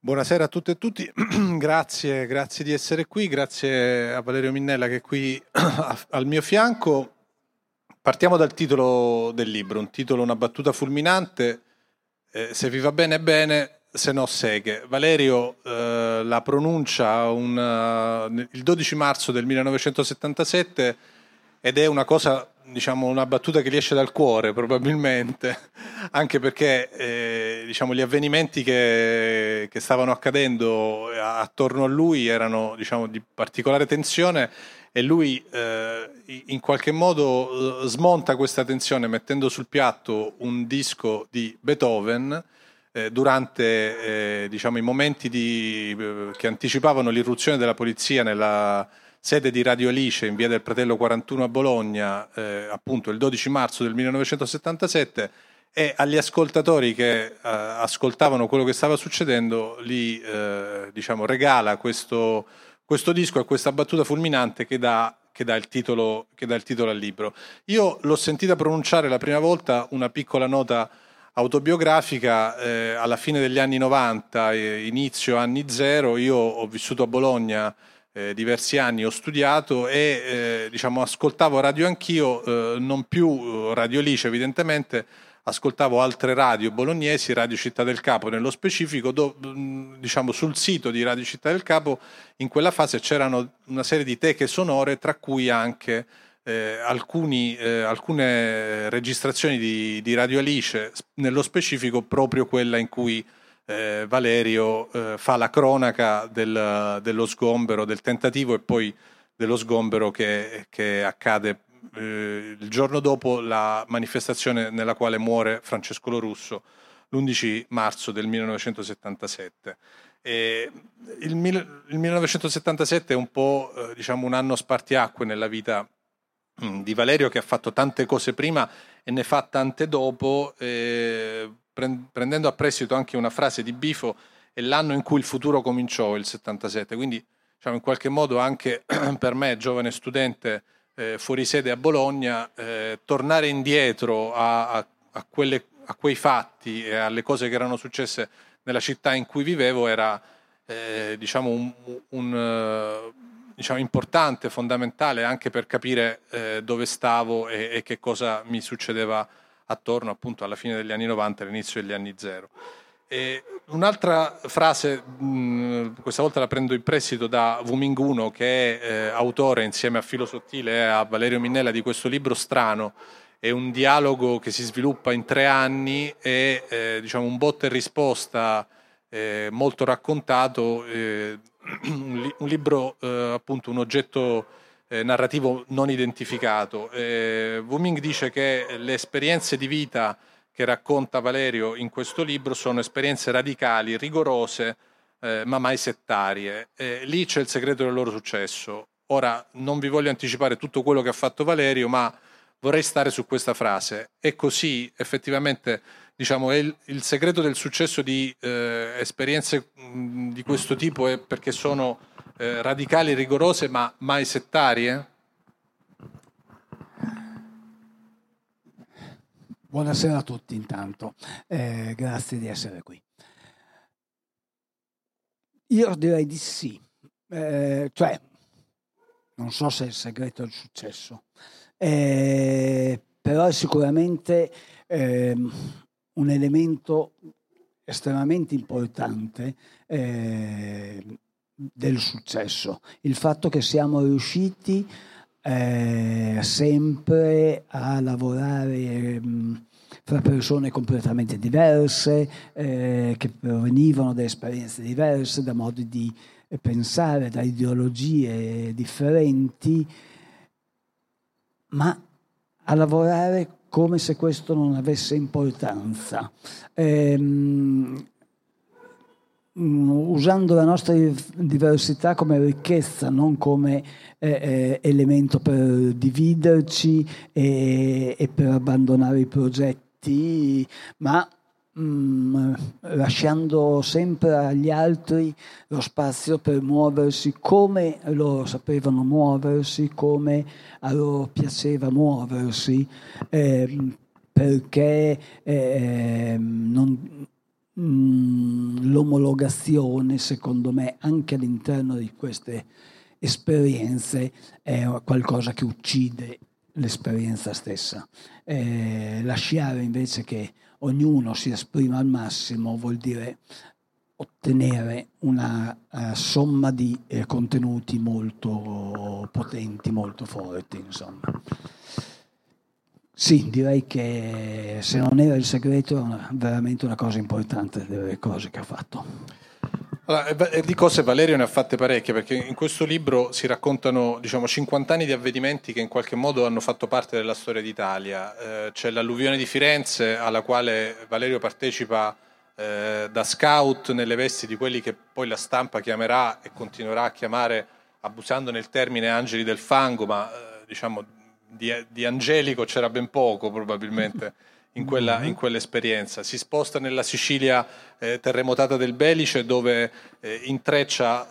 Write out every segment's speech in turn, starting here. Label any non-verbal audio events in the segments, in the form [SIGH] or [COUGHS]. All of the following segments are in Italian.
Buonasera a tutte e tutti, [CLEARS THROAT] grazie, grazie di essere qui, grazie a Valerio Minnella che è qui [CLEARS THROAT] al mio fianco. Partiamo dal titolo del libro, un titolo, una battuta fulminante, eh, se vi va bene bene, se no seghe. Valerio eh, la pronuncia un, uh, il 12 marzo del 1977 ed è una cosa diciamo, una battuta che gli esce dal cuore probabilmente, [LAUGHS] anche perché eh, diciamo, gli avvenimenti che, che, stavano accadendo attorno a lui erano diciamo, di particolare tensione e lui eh, in qualche modo eh, smonta questa tensione mettendo sul piatto un disco di Beethoven eh, durante eh, diciamo, i momenti di, eh, che anticipavano l'irruzione della polizia nella sede di Radio Alice in via del Pratello 41 a Bologna, eh, appunto il 12 marzo del 1977 e agli ascoltatori che eh, ascoltavano quello che stava succedendo li eh, diciamo, regala questo, questo, disco e questa battuta fulminante che dà, che, dà titolo, che dà, il titolo, al libro. Io l'ho sentita pronunciare la prima volta una piccola nota autobiografica eh, alla fine degli anni 90, inizio anni zero, io ho vissuto a Bologna eh, diversi anni ho studiato e eh, diciamo, ascoltavo radio anch'io, eh, non più eh, Radio Lice evidentemente, ascoltavo altre radio bolognesi, Radio Città del Capo nello specifico, do, diciamo, sul sito di Radio Città del Capo in quella fase c'erano una serie di teche sonore, tra cui anche eh, alcuni, eh, alcune registrazioni di, di, Radio Alice, nello specifico proprio quella in cui eh, Valerio eh, fa la cronaca del, dello sgombero, del tentativo e poi dello sgombero che, che accade eh, il giorno dopo la manifestazione nella quale muore Francesco Lorusso l'11 marzo del 1977. Il, il, 1977 è un po' eh, diciamo, un anno spartiacque nella vita mm, di Valerio che ha fatto tante cose prima e ne fa tante dopo. Eh, prendendo a prestito anche una frase di Bifo, è l'anno in cui il futuro cominciò, il 77, quindi diciamo, in qualche modo anche [CLEARS THROAT] per me, giovane studente eh, fuori sede a Bologna, eh, tornare indietro a, a, a, quelle, a, quei fatti e alle cose che erano successe nella città in cui vivevo era eh, diciamo un, un diciamo, importante, fondamentale anche per capire eh, dove stavo e, e che cosa mi succedeva attorno appunto alla fine degli anni 90 e all'inizio degli anni zero. E un'altra frase, questa volta la prendo in prestito da Vuminguno, che è eh, autore insieme a Filo Sottile e a Valerio Minnella di questo libro strano. È un dialogo che si sviluppa in tre anni e eh, diciamo un botta e risposta eh, molto raccontato, eh, [CLEARS THROAT] un, li- un, libro appunto un oggetto eh, narrativo non identificato. Eh, Wuming dice che le esperienze di vita che racconta Valerio in questo libro sono esperienze radicali, rigorose, eh, ma mai settarie. lì c'è il segreto del loro successo. Ora non vi voglio anticipare tutto quello che ha fatto Valerio, ma vorrei stare su questa frase. E così effettivamente diciamo, il, il, segreto del successo di eh, esperienze mh, di questo tipo è perché sono eh, radicali, rigorose, ma mai settarie? Buonasera a tutti intanto, eh, grazie di essere qui. Io direi di sì, eh, cioè non so se è il segreto del successo, eh, però è sicuramente ehm, un elemento estremamente importante eh, del successo, il fatto che siamo riusciti eh, sempre a lavorare mm, fra persone completamente diverse, eh, che provenivano da esperienze diverse, da modi di pensare, da ideologie differenti, ma a lavorare come se questo non avesse importanza. Ehm, usando la nostra diversità come ricchezza, non come eh, eh, elemento per dividerci e, e, per abbandonare i progetti, ma mh, mm, lasciando sempre agli altri lo spazio per muoversi come loro sapevano muoversi, come a loro piaceva muoversi, eh, perché eh, non l'omologazione, secondo me, anche all'interno di queste esperienze è qualcosa che uccide l'esperienza stessa. Eh, lasciare invece che ognuno si esprima al massimo vuol dire ottenere una uh, somma di eh, contenuti molto potenti, molto forti, insomma. Sì, direi che se non era il segreto è veramente una cosa importante delle cose che ha fatto. Allora, di cose Valerio ne ha fatte parecchie perché in questo libro si raccontano diciamo, 50 anni di avvenimenti che in qualche modo hanno fatto parte della storia d'Italia. Eh, c'è l'alluvione di Firenze alla quale Valerio partecipa eh, da scout nelle vesti di quelli che poi la stampa chiamerà e continuerà a chiamare, abusando nel termine angeli del fango, ma eh, diciamo di, di angelico c'era ben poco probabilmente in, quella, in, quell'esperienza. Si sposta nella Sicilia eh, terremotata del Belice dove eh, intreccia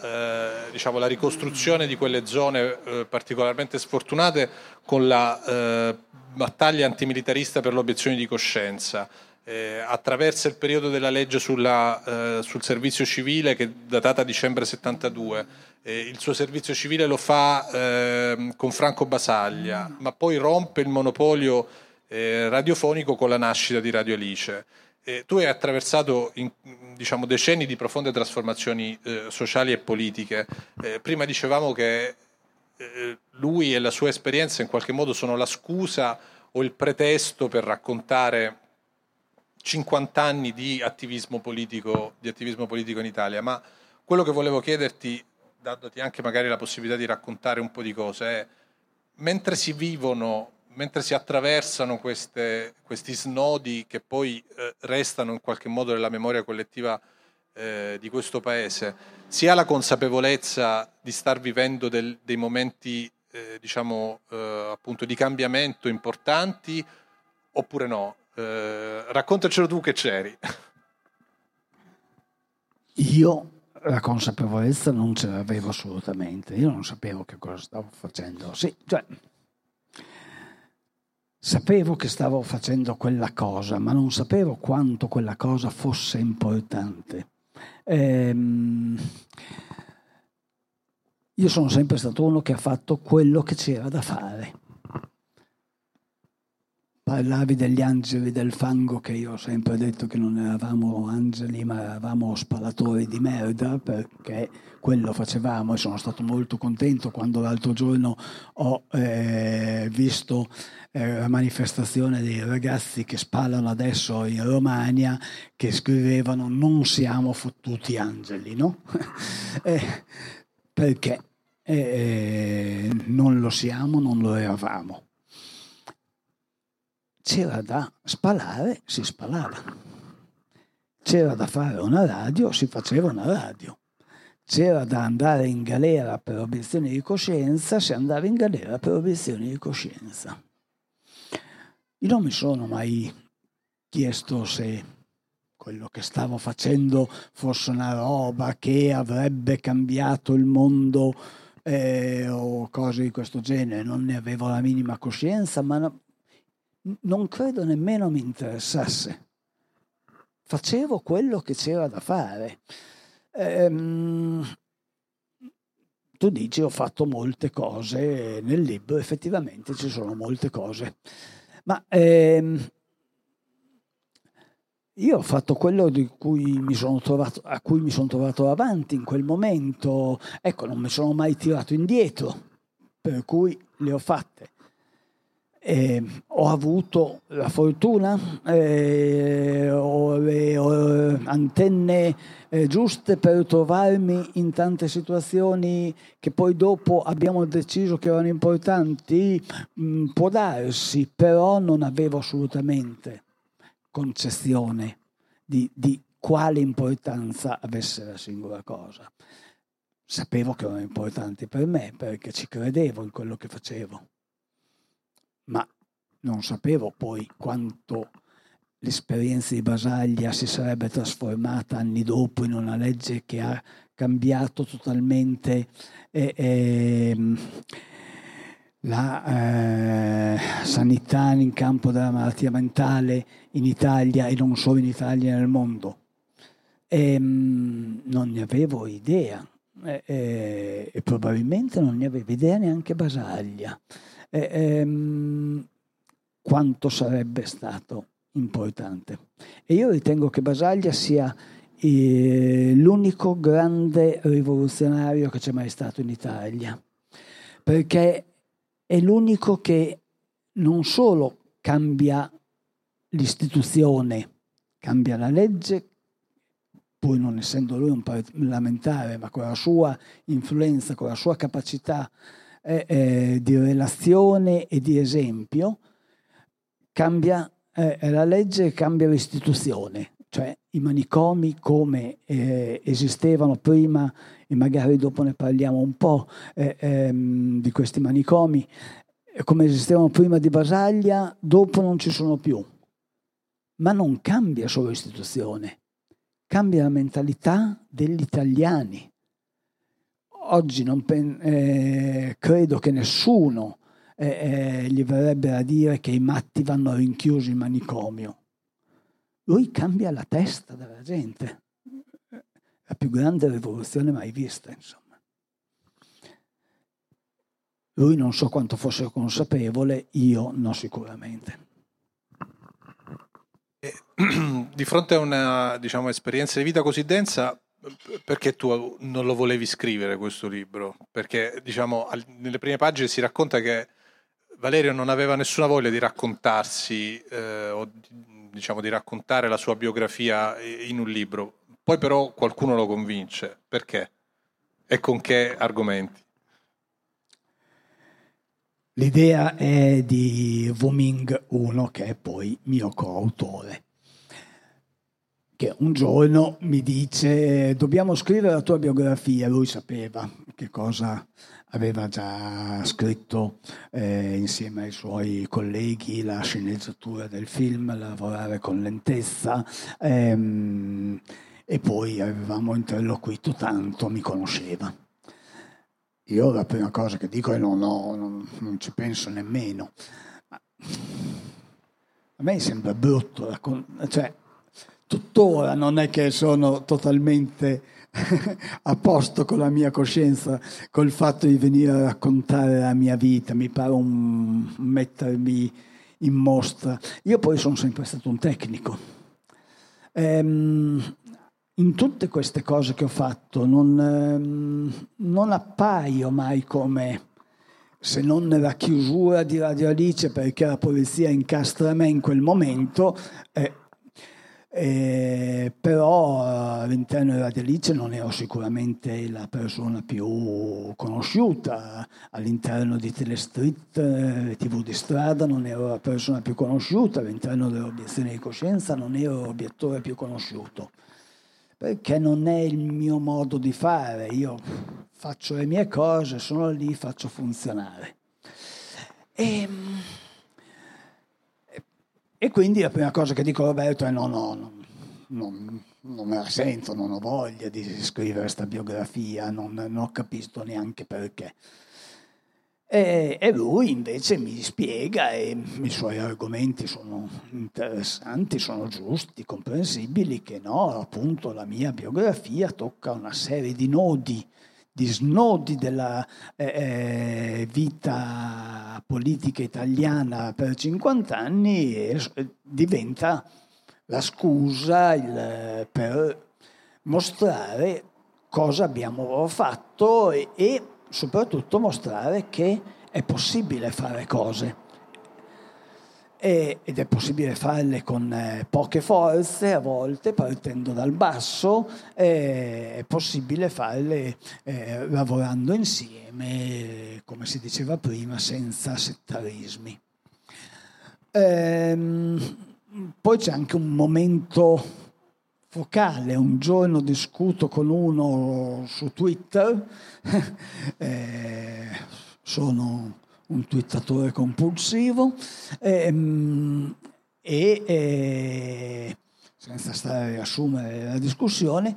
eh, diciamo, la ricostruzione di quelle zone eh, particolarmente sfortunate con la eh, battaglia antimilitarista per l'obiezione di coscienza. Eh, attraversa il periodo della legge sulla, sul servizio civile che è datata dicembre 72 eh, il suo servizio civile lo fa eh, con Franco Basaglia, ma poi rompe il monopolio eh, radiofonico con la nascita di Radio Alice. tu hai attraversato in, diciamo, decenni di profonde trasformazioni eh, sociali e politiche. Eh, prima dicevamo che eh, lui e la sua esperienza in qualche modo sono la scusa o il pretesto per raccontare 50 anni di attivismo politico, di attivismo politico in Italia, ma quello che volevo chiederti dandoti anche magari la possibilità di raccontare un po' di cose, è mentre si vivono, mentre si attraversano queste, questi snodi che poi eh, restano in qualche modo nella memoria collettiva eh, di questo paese, si ha la consapevolezza di star vivendo del, dei momenti eh, diciamo eh, appunto di cambiamento importanti oppure no? Eh, raccontacelo tu che c'eri. Io la consapevolezza non ce l'avevo assolutamente, io non sapevo che cosa stavo facendo. Sì, cioè, sapevo che stavo facendo quella cosa, ma non sapevo quanto quella cosa fosse importante. Ehm, io sono sempre stato uno che ha fatto quello che c'era da fare Parlavi degli angeli del fango che io ho sempre detto che non eravamo angeli ma eravamo spalatori di merda perché quello facevamo e sono stato molto contento quando l'altro giorno ho eh, visto eh, la manifestazione dei ragazzi che spalano adesso in Romagna che scrivevano non siamo fottuti angeli, no? [LAUGHS] eh, perché eh, non lo siamo, non lo eravamo c'era da spalare, si spalava. C'era da fare una radio, si faceva una radio. C'era da andare in galera per obiezioni di coscienza, si andava in galera per obiezioni di coscienza. Io non mi sono mai chiesto se quello che stavo facendo fosse una roba che avrebbe cambiato il mondo eh, o cose di questo genere, non ne avevo la minima coscienza, ma no, non credo nemmeno mi interessasse. Facevo quello che c'era da fare. Ehm, tu dici ho fatto molte cose nel libro, effettivamente ci sono molte cose, ma ehm, io ho fatto quello cui trovato, a cui mi sono trovato avanti in quel momento, ecco, non mi sono mai tirato indietro, per cui le ho fatte. Eh, ho avuto la fortuna, eh, ho le ho antenne eh, giuste per trovarmi in tante situazioni che poi dopo abbiamo deciso che erano importanti, mm, può darsi, però non avevo assolutamente concezione di, di quale importanza avesse la singola cosa. Sapevo che erano importanti per me perché ci credevo in quello che facevo ma non sapevo poi quanto l'esperienza di Basaglia si sarebbe trasformata anni dopo in una legge che ha cambiato totalmente eh, eh, la eh, sanità in campo della malattia mentale in Italia e non solo in Italia nel mondo. e ehm, non ne avevo idea e, e, e probabilmente non ne aveva idea neanche Basaglia e, ehm, quanto sarebbe stato importante. E io ritengo che Basaglia sia eh, l'unico grande rivoluzionario che c'è mai stato in Italia, perché è l'unico che non solo cambia l'istituzione, cambia la legge, pur non essendo lui un parlamentare, ma con la sua influenza, con la sua capacità eh, eh, di relazione e di esempio, cambia eh, la legge cambia l'istituzione, cioè i manicomi come eh, esistevano prima, e magari dopo ne parliamo un po' eh, ehm, di questi manicomi, come esistevano prima di Basaglia, dopo non ci sono più. Ma non cambia solo l'istituzione, cambia la mentalità degli italiani. Oggi pen- eh, credo che nessuno eh, eh, gli verrebbe a dire che i matti vanno rinchiusi in manicomio. Lui cambia la testa della gente. La più grande rivoluzione mai vista, insomma. Lui non so quanto fosse consapevole, io no sicuramente. [CLEARS THROAT] di fronte a una diciamo, esperienza di vita così densa, perché tu non lo volevi scrivere questo libro? Perché diciamo, nelle prime pagine si racconta che Valerio non aveva nessuna voglia di raccontarsi eh, o diciamo, di raccontare la sua biografia in un libro. Poi però qualcuno lo convince. Perché? E con che argomenti? L'idea è di Wuming 1, che è poi mio coautore che un giorno mi dice dobbiamo scrivere la tua biografia, lui sapeva che cosa aveva già scritto eh, insieme ai suoi colleghi, la sceneggiatura del film, lavorare con lentezza ehm, e poi avevamo interloquito tanto, mi conosceva. Io la prima cosa che dico è no, no, non, non ci penso nemmeno. Ma a me sembra brutto, cioè tuttora non è che sono totalmente [LAUGHS] a posto con la mia coscienza, col fatto di venire a raccontare la mia vita, mi pare un mettermi in mostra. Io poi sono sempre stato un tecnico. Ehm, in tutte queste cose che ho fatto non, ehm, non appaio mai come se non nella chiusura di Radio Alice perché la polizia incastra me in quel momento, eh, eh, però all'interno della Delice non ero sicuramente la persona più conosciuta, all'interno di Telestreet, eh, TV di strada non ero la persona più conosciuta, all'interno dell'obiezione di coscienza non ero l'obiettore più conosciuto, perché non è il mio modo di fare, io faccio le mie cose, sono lì, faccio funzionare. E, ehm, e quindi la prima cosa che dico a Roberto è no, no, no non, non, me la sento, non ho voglia di scrivere questa biografia, non, non, ho capito neanche perché. E, e, lui invece mi spiega e i suoi argomenti sono interessanti, sono giusti, comprensibili, che no, appunto la mia biografia tocca una serie di nodi di snodi della eh, eh vita politica italiana per 50 anni e diventa la scusa il, per mostrare cosa abbiamo fatto e, e soprattutto mostrare che è possibile fare cose ed è possibile farle con eh, poche forze a volte partendo dal basso, è possibile farle eh, lavorando insieme, come si diceva prima, senza settarismi. Ehm, poi c'è anche un momento focale, un giorno discuto con uno su Twitter, [LAUGHS] eh, sono un twittatore compulsivo ehm, e, e senza stare a riassumere la discussione,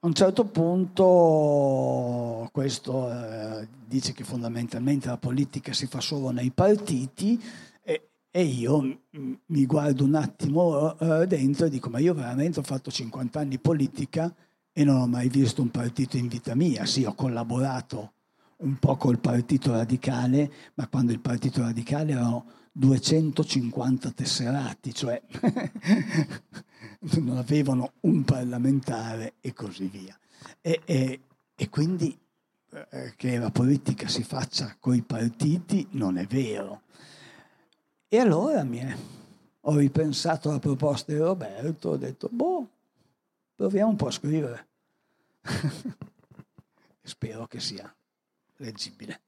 a un certo punto questo eh, dice che fondamentalmente la politica si fa solo nei partiti e, e io mi guardo un attimo uh, dentro e dico, ma io veramente ho fatto 50 anni politica e non ho mai visto un partito in vita mia. Sì, ho collaborato un po' col Partito Radicale, ma quando il Partito Radicale erano 250 tesserati, cioè [LAUGHS] non avevano un parlamentare e così via. E, e, e quindi eh, che la politica si faccia con i partiti non è vero. E allora mi è, ho ripensato alla proposta di Roberto, ho detto, boh, proviamo un po' a scrivere. [LAUGHS] Spero che sia leggibile.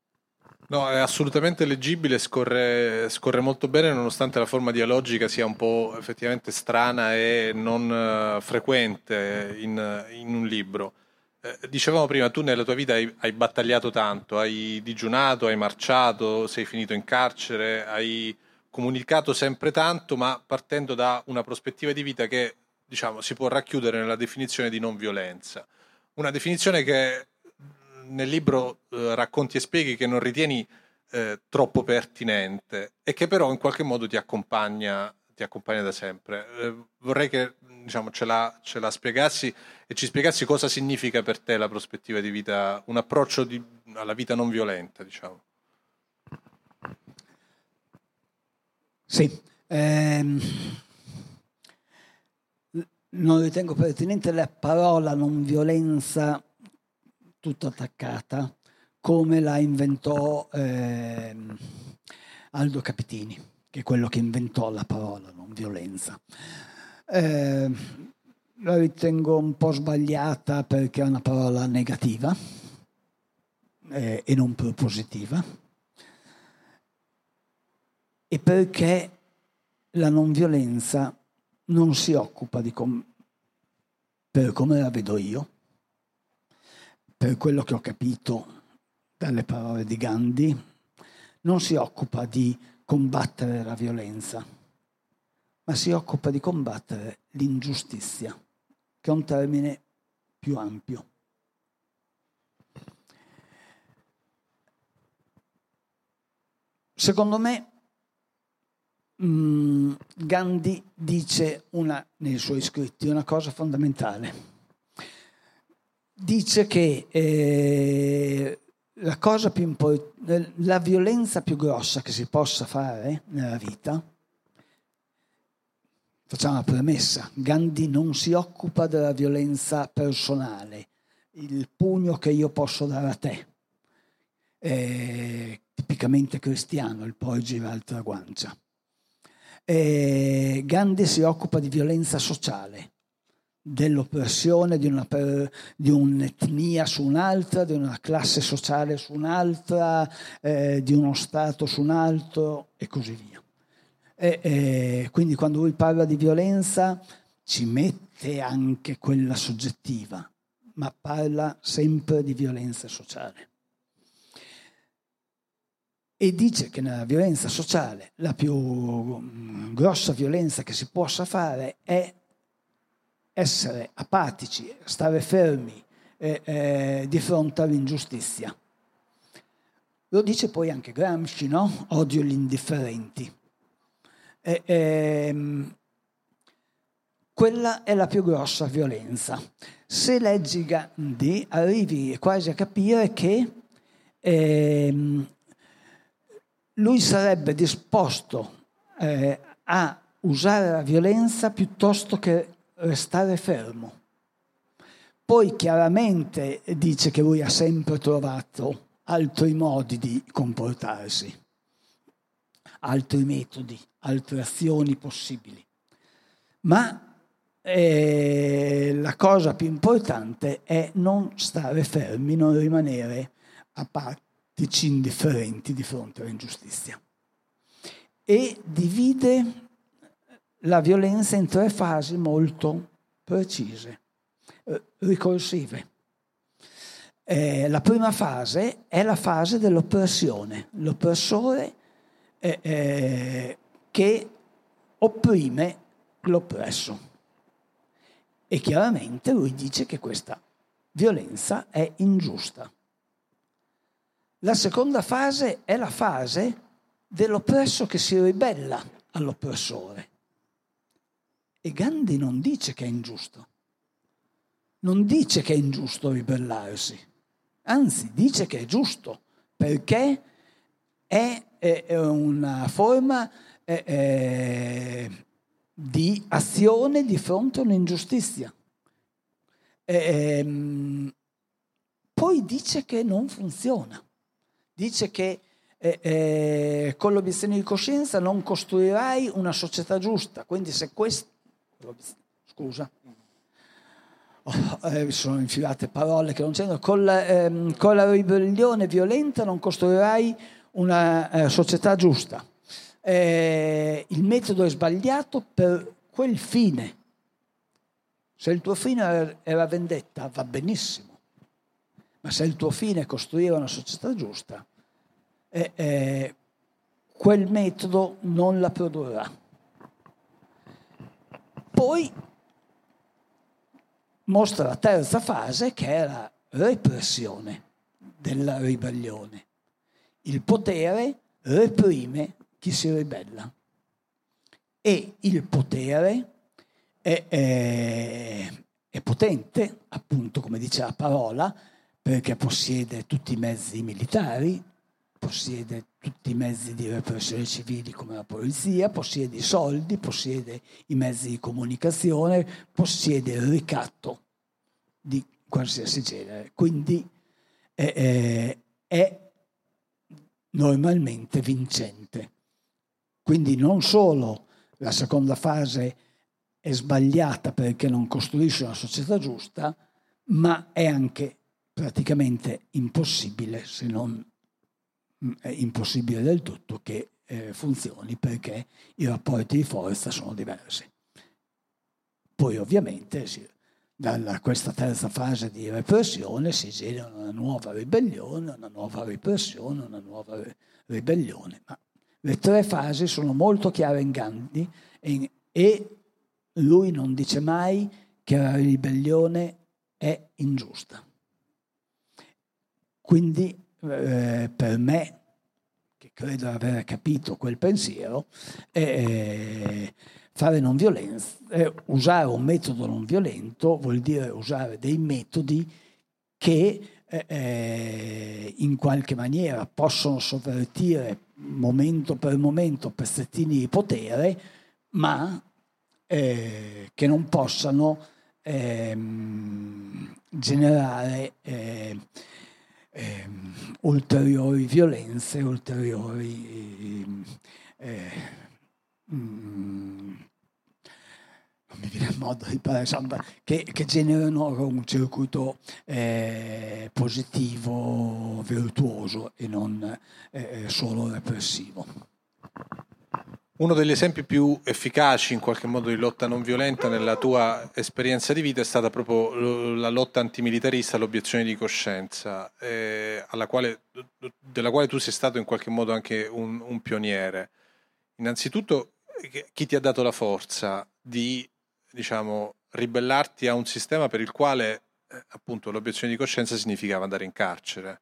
No, è assolutamente leggibile, scorre, scorre, molto bene nonostante la forma dialogica sia un po' effettivamente strana e non uh, frequente in, in, un libro. Eh, dicevamo prima, tu nella tua vita hai, hai, battagliato tanto, hai digiunato, hai marciato, sei finito in carcere, hai comunicato sempre tanto, ma partendo da una prospettiva di vita che diciamo, si può racchiudere nella definizione di non violenza. Una definizione che nel libro eh, racconti e spieghi che non ritieni eh, troppo pertinente e che però in qualche modo ti accompagna, ti accompagna da sempre. Eh, vorrei che diciamo, ce, la, ce, la, spiegassi e ci spiegassi cosa significa per te la prospettiva di vita, un approccio di, alla vita non violenta, diciamo. Sì. Ehm, non ritengo pertinente la parola non violenza tutta attaccata, come la inventò eh, Aldo Capitini, che è quello che inventò la parola non violenza. Eh, la ritengo un po' sbagliata perché è una parola negativa eh, e non propositiva e perché la non violenza non si occupa di com- per come la vedo io, per quello che ho capito dalle parole di Gandhi, non si occupa di combattere la violenza, ma si occupa di combattere l'ingiustizia, che è un termine più ampio. Secondo me mm, Gandhi dice una, nei suoi scritti una cosa fondamentale dice che eh, la, cosa più import- la violenza più grossa che si possa fare nella vita, facciamo una premessa, Gandhi non si occupa della violenza personale, il pugno che io posso dare a te, è tipicamente cristiano, il poi gira l'altra guancia. E Gandhi si occupa di violenza sociale, dell'oppressione di, una, di, un'etnia su un'altra, di una classe sociale su un'altra, eh, di uno Stato su un altro e così via. E, e quindi quando lui parla di violenza ci mette anche quella soggettiva, ma parla sempre di violenza sociale. E dice che nella violenza sociale la più mm, grossa violenza che si possa fare è essere apatici, stare fermi eh, eh, di fronte all'ingiustizia. Lo dice poi anche Gramsci, no? Odio gli indifferenti. E, ehm, quella è la più grossa violenza. Se leggi Gandhi arrivi quasi a capire che ehm, lui sarebbe disposto eh, a usare la violenza piuttosto che restare fermo. Poi chiaramente dice che lui ha sempre trovato altri modi di comportarsi, altri metodi, altre azioni possibili. Ma eh, la cosa più importante è non stare fermi, non rimanere apatici, indifferenti di fronte all'ingiustizia. E divide la violenza in tre fasi molto precise, eh, ricorsive. Eh, la prima fase è la fase dell'oppressione, l'oppressore eh, eh, che opprime l'oppresso. E chiaramente lui dice che questa violenza è ingiusta. La seconda fase è la fase dell'oppresso che si ribella all'oppressore. E Gandhi non dice che è ingiusto, non dice che è ingiusto ribellarsi, anzi dice che è giusto perché è, è una forma è, è, di azione di fronte a un'ingiustizia. Ehm, poi dice che non funziona, dice che eh, eh, con l'obiezione di coscienza non costruirai una società giusta, quindi se questo... Scusa. Oh, eh, sono infilate parole che non c'entrano. Con, ehm, con la, ribellione violenta non costruirai una eh, società giusta. Eh, il metodo è sbagliato per quel fine. Se il tuo fine era vendetta, va benissimo. Ma se il tuo fine è costruire una società giusta, eh, eh, quel metodo non la produrrà. Poi mostra la terza fase che è la repressione della ribellione. Il potere reprime chi si ribella e il potere è, è, è potente, appunto come dice la parola, perché possiede tutti i mezzi militari, possiede tutti i mezzi di repressione civili come la polizia, possiede i soldi, possiede i mezzi di comunicazione, possiede il ricatto di qualsiasi genere. Quindi è, è, è normalmente vincente. Quindi non solo la seconda fase è sbagliata perché non costruisce una società giusta, ma è anche praticamente impossibile se non è impossibile del tutto che eh, funzioni perché i rapporti di forza sono diversi. Poi ovviamente sì, da questa terza fase di repressione si genera una nuova ribellione, una nuova repressione, una nuova ribellione. Ma le tre fasi sono molto chiare in Gandhi e, e lui non dice mai che la ribellione è ingiusta. Quindi eh, per me, che credo aver capito quel pensiero, eh, fare non violenza, eh, usare un metodo non violento vuol dire usare dei metodi che in qualche maniera possono sovvertire momento per momento pezzettini di potere, ma che non possano ehm, generare eh, eh, ulteriori violenze, ulteriori... Eh, mm, non mi viene il modo di parlare, insomma, che, che, generano un circuito eh, positivo, virtuoso e non eh, solo repressivo. Uno degli esempi più efficaci in qualche modo di lotta non violenta nella tua esperienza di vita è stata proprio la lotta antimilitarista, l'obiezione di coscienza, eh, quale, della quale tu sei stato in qualche modo anche un, un pioniere. Innanzitutto, chi ti ha dato la forza di diciamo, ribellarti a un sistema per il quale eh, appunto l'obiezione di coscienza significava andare in carcere?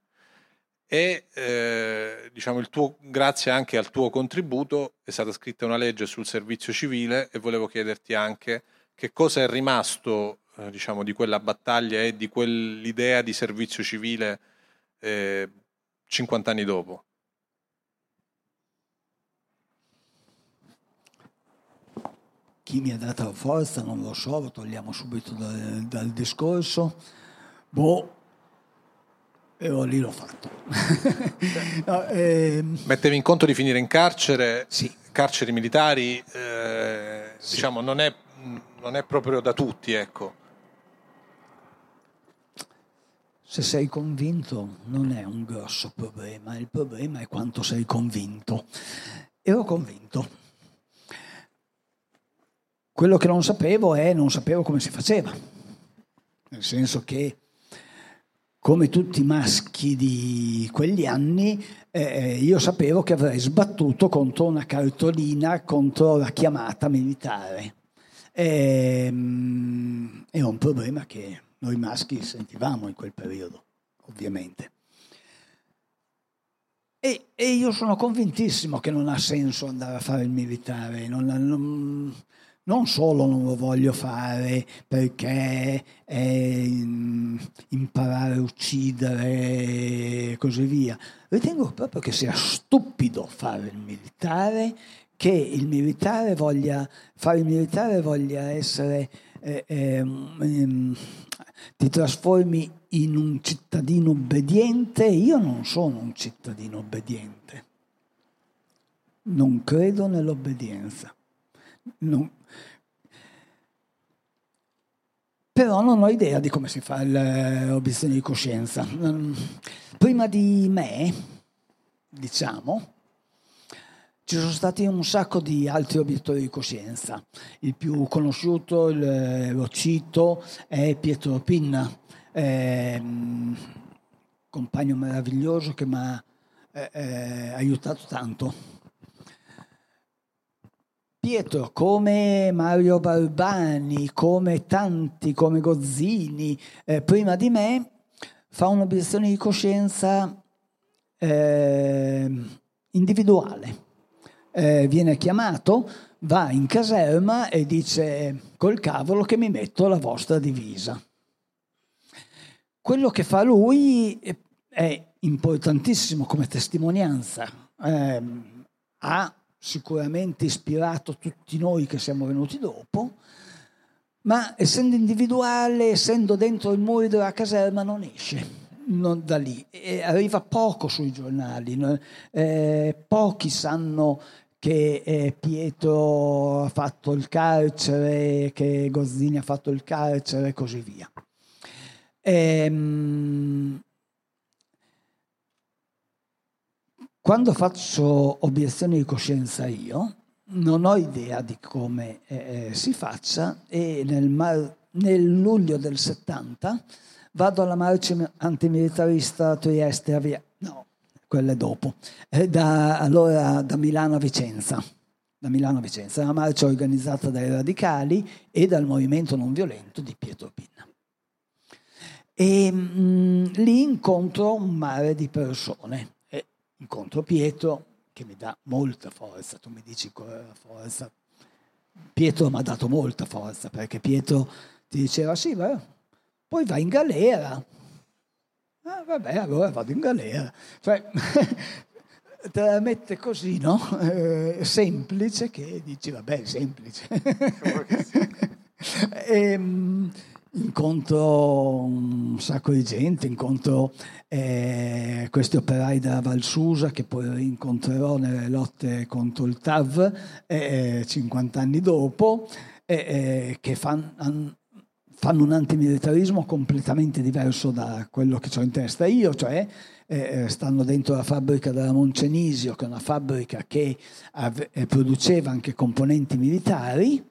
E eh, diciamo tuo, grazie anche al tuo contributo è stata scritta una legge sul servizio civile e volevo chiederti anche che cosa è rimasto eh, diciamo, di quella battaglia e di quell'idea di servizio civile eh, 50 anni dopo. Chi mi ha dato la forza non lo so, lo togliamo subito dal, dal discorso. Boh, e ho lì l'ho fatto. [LAUGHS] no, ehm... Mettevi in conto di finire in carcere, sì. carceri militari, eh, sì. diciamo, non è, non è proprio da tutti, ecco. Se sei convinto non è un grosso problema, il problema è quanto sei convinto. Ero convinto. Quello che non sapevo è non sapevo come si faceva. Nel senso che come tutti i maschi di quegli anni, eh, io sapevo che avrei sbattuto contro una cartolina contro la chiamata militare. E, um, un problema che noi maschi sentivamo in quel periodo, ovviamente. E, e, io sono convintissimo che non ha senso andare a fare il militare, non, non, non solo non lo voglio fare perché è imparare a uccidere e così via, ritengo proprio che sia stupido fare il militare, che il militare voglia, fare il militare voglia essere... Eh, eh, eh, ti trasformi in un cittadino obbediente, io non sono un cittadino obbediente. Non credo nell'obbedienza. Non... Però non ho idea di come si fa l'obiezione di coscienza. Prima di me, diciamo, ci sono stati un sacco di altri obiettori di coscienza. Il più conosciuto, lo cito, è Pietro Pinna, eh, compagno meraviglioso che mi ha eh, eh, aiutato tanto. Pietro, come Mario Barbani, come tanti, come Gozzini, eh, prima di me, fa un'obiezione di coscienza ehm, individuale eh, viene chiamato, va in caserma e dice col cavolo che mi metto la vostra divisa. Quello che fa lui è importantissimo come testimonianza, eh, ha sicuramente ispirato tutti noi che siamo venuti dopo, ma essendo individuale, essendo dentro i muri della caserma non esce. Non da lì, e arriva poco sui giornali, eh, pochi sanno che eh, Pietro ha fatto il carcere, che Gozzini ha fatto il carcere e così via. Ehm, quando faccio obiezioni di coscienza io, non ho idea di come eh, si faccia e nel, mar- nel, luglio del 70 vado alla marcia antimilitarista a Trieste a via... No, quelle dopo, eh, da, allora da Milano a Vicenza. Da Milano a Vicenza, una marcia organizzata dai radicali e dal movimento non violento di Pietro Pinna. E mh, mm, lì incontro un mare di persone. Incontro Pietro che mi dà molta forza, tu mi dici qual forza. Pietro mi ha dato molta forza perché Pietro ti diceva sì, beh, poi vai in galera, Ah, vabbè, allora vado in galera. Cioè, [LAUGHS] te la mette così, no? Eh, semplice che dici, vabbè, semplice. e, [LAUGHS] incontro un sacco di gente, incontro eh, questi operai della Valsusa che poi incontrerò nelle lotte contro il TAV eh, 50 anni dopo, eh, che fanno fanno un antimilitarismo completamente diverso da quello che ho in testa io, cioè eh, eh, stanno dentro la fabbrica della Moncenisio, che è una fabbrica che eh, produceva anche componenti militari,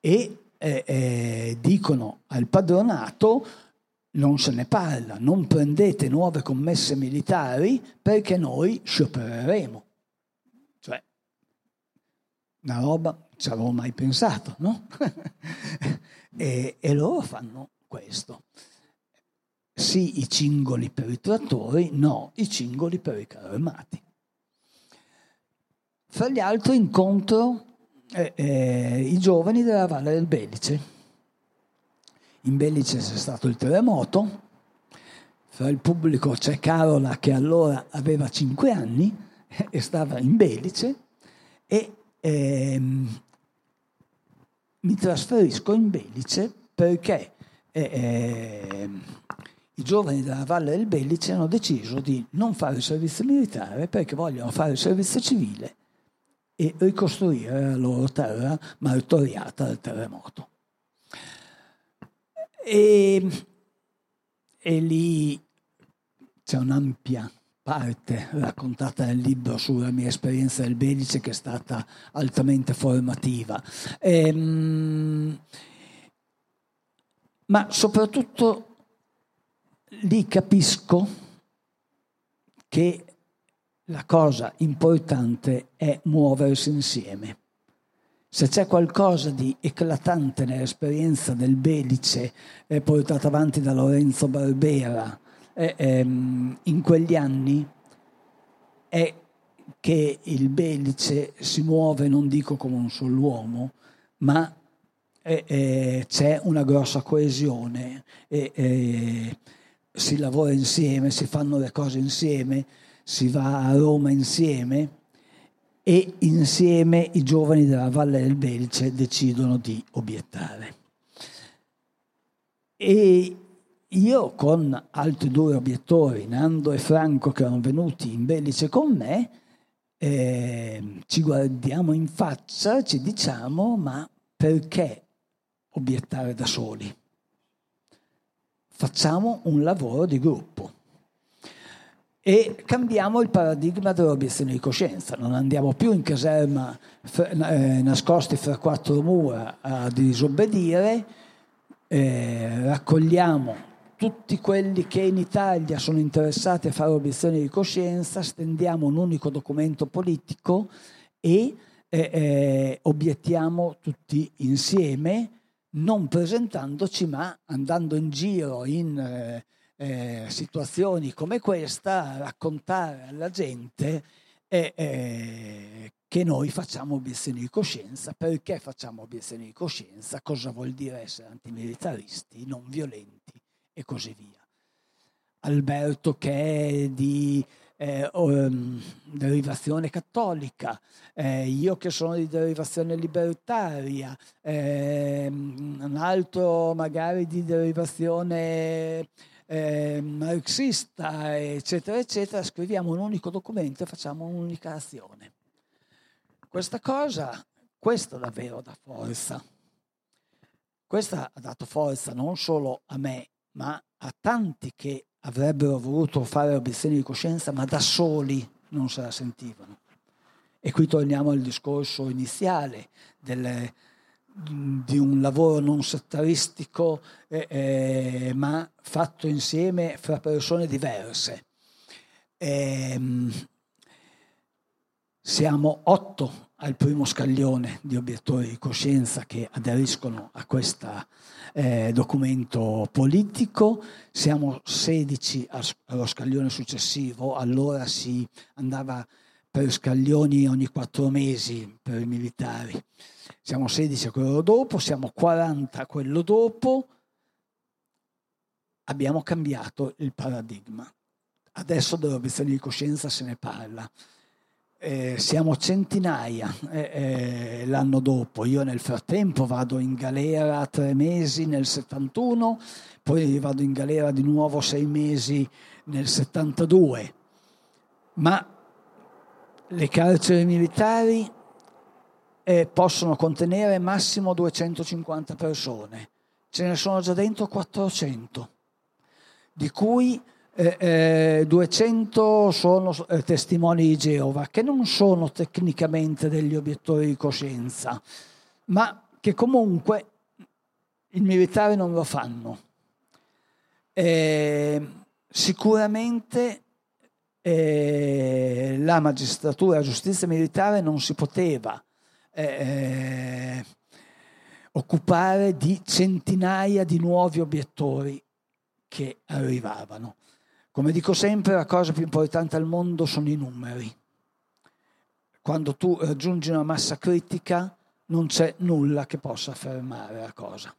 e eh, eh, dicono al padronato non se ne parla, non prendete nuove commesse militari perché noi sciopereremo. Cioè, una roba ci avevo mai pensato, no? [LAUGHS] e, e loro fanno questo. Sì, i cingoli per i trattori, no, i cingoli per i carri armati. Fra gli altri incontro eh, eh, i giovani della Valle del Belice. In Belice c'è stato il terremoto, fra il pubblico c'è Carola che allora aveva 5 anni [LAUGHS] e stava in Belice e ehm, mi trasferisco in Belice perché eh, eh, i giovani della Valle del Belice hanno deciso di non fare il servizio militare perché vogliono fare il servizio civile e ricostruire la loro terra martoriata dal terremoto. E, e lì c'è un'ampia parte raccontata nel libro sulla mia esperienza del Belice che è stata altamente formativa. Ehm, ma soprattutto lì capisco che la cosa importante è muoversi insieme. Se c'è qualcosa di eclatante nell'esperienza del Belice eh, portata avanti da Lorenzo Barbera, eh, ehm, in quegli anni è che il Belice si muove, non dico come un solo uomo, ma eh, eh, c'è una grossa coesione, eh, si lavora insieme, si fanno le cose insieme, si va a Roma insieme e insieme i giovani della Valle del Belice decidono di obiettare. E io con altri due obiettori, Nando e Franco, che erano venuti in Belice con me, eh, ci guardiamo in faccia, ci diciamo, ma perché obiettare da soli? Facciamo un lavoro di gruppo e cambiamo il paradigma dell'obiezione di coscienza. Non andiamo più in caserma eh, nascosti fra quattro mura a disobbedire, eh, raccogliamo tutti quelli che in Italia sono interessati a fare obiezioni di coscienza, stendiamo un unico documento politico e eh, eh, obiettiamo tutti insieme, non presentandoci ma andando in giro in eh, situazioni come questa raccontare alla gente eh, che noi facciamo obiezioni di coscienza. Perché facciamo obiezioni di coscienza? Cosa vuol dire essere antimilitaristi, non violenti? e così via. Alberto che è di eh, um, derivazione cattolica, eh, io che sono di derivazione libertaria, eh, un altro magari di derivazione eh, marxista, eccetera, eccetera, scriviamo un unico documento e facciamo un'unica azione. Questa cosa, questo davvero dà forza. Questa ha dato forza non solo a me ma a tanti che avrebbero voluto fare obiezioni di coscienza, ma da soli non se la sentivano. E qui torniamo al discorso iniziale delle, di un lavoro non settaristico, eh, eh, ma fatto insieme fra persone diverse. Eh, siamo otto al primo scaglione di obiettori di coscienza che aderiscono a questo eh, documento politico, siamo 16 allo scaglione successivo, allora si andava per scaglioni ogni quattro mesi per i militari, siamo 16 a quello dopo, siamo 40 a quello dopo, abbiamo cambiato il paradigma. Adesso delle obiezioni di coscienza se ne parla eh, siamo centinaia eh, eh, l'anno dopo. Io nel frattempo vado in galera tre mesi nel 71, poi vado in galera di nuovo sei mesi nel 72. Ma le carceri militari eh, possono contenere massimo 250 persone. Ce ne sono già dentro 400, di cui eh, eh, 200 sono eh, testimoni di Geova, che non sono tecnicamente degli obiettori di coscienza, ma che comunque il militare non lo fanno. Sicuramente eh, la magistratura, la giustizia militare non si poteva eh, occupare di centinaia di nuovi obiettori che arrivavano. Come dico sempre, la cosa più importante al mondo sono i numeri. Quando tu raggiungi una massa critica non c'è nulla che possa fermare la cosa.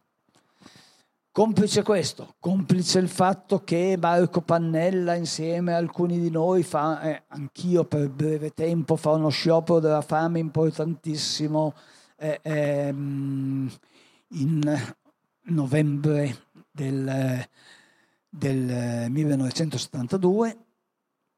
Complice questo, complice il fatto che Marco Pannella insieme a alcuni di noi fa, eh, anch'io per breve tempo, fa uno sciopero della fame importantissimo eh, ehm, in novembre del del 1972,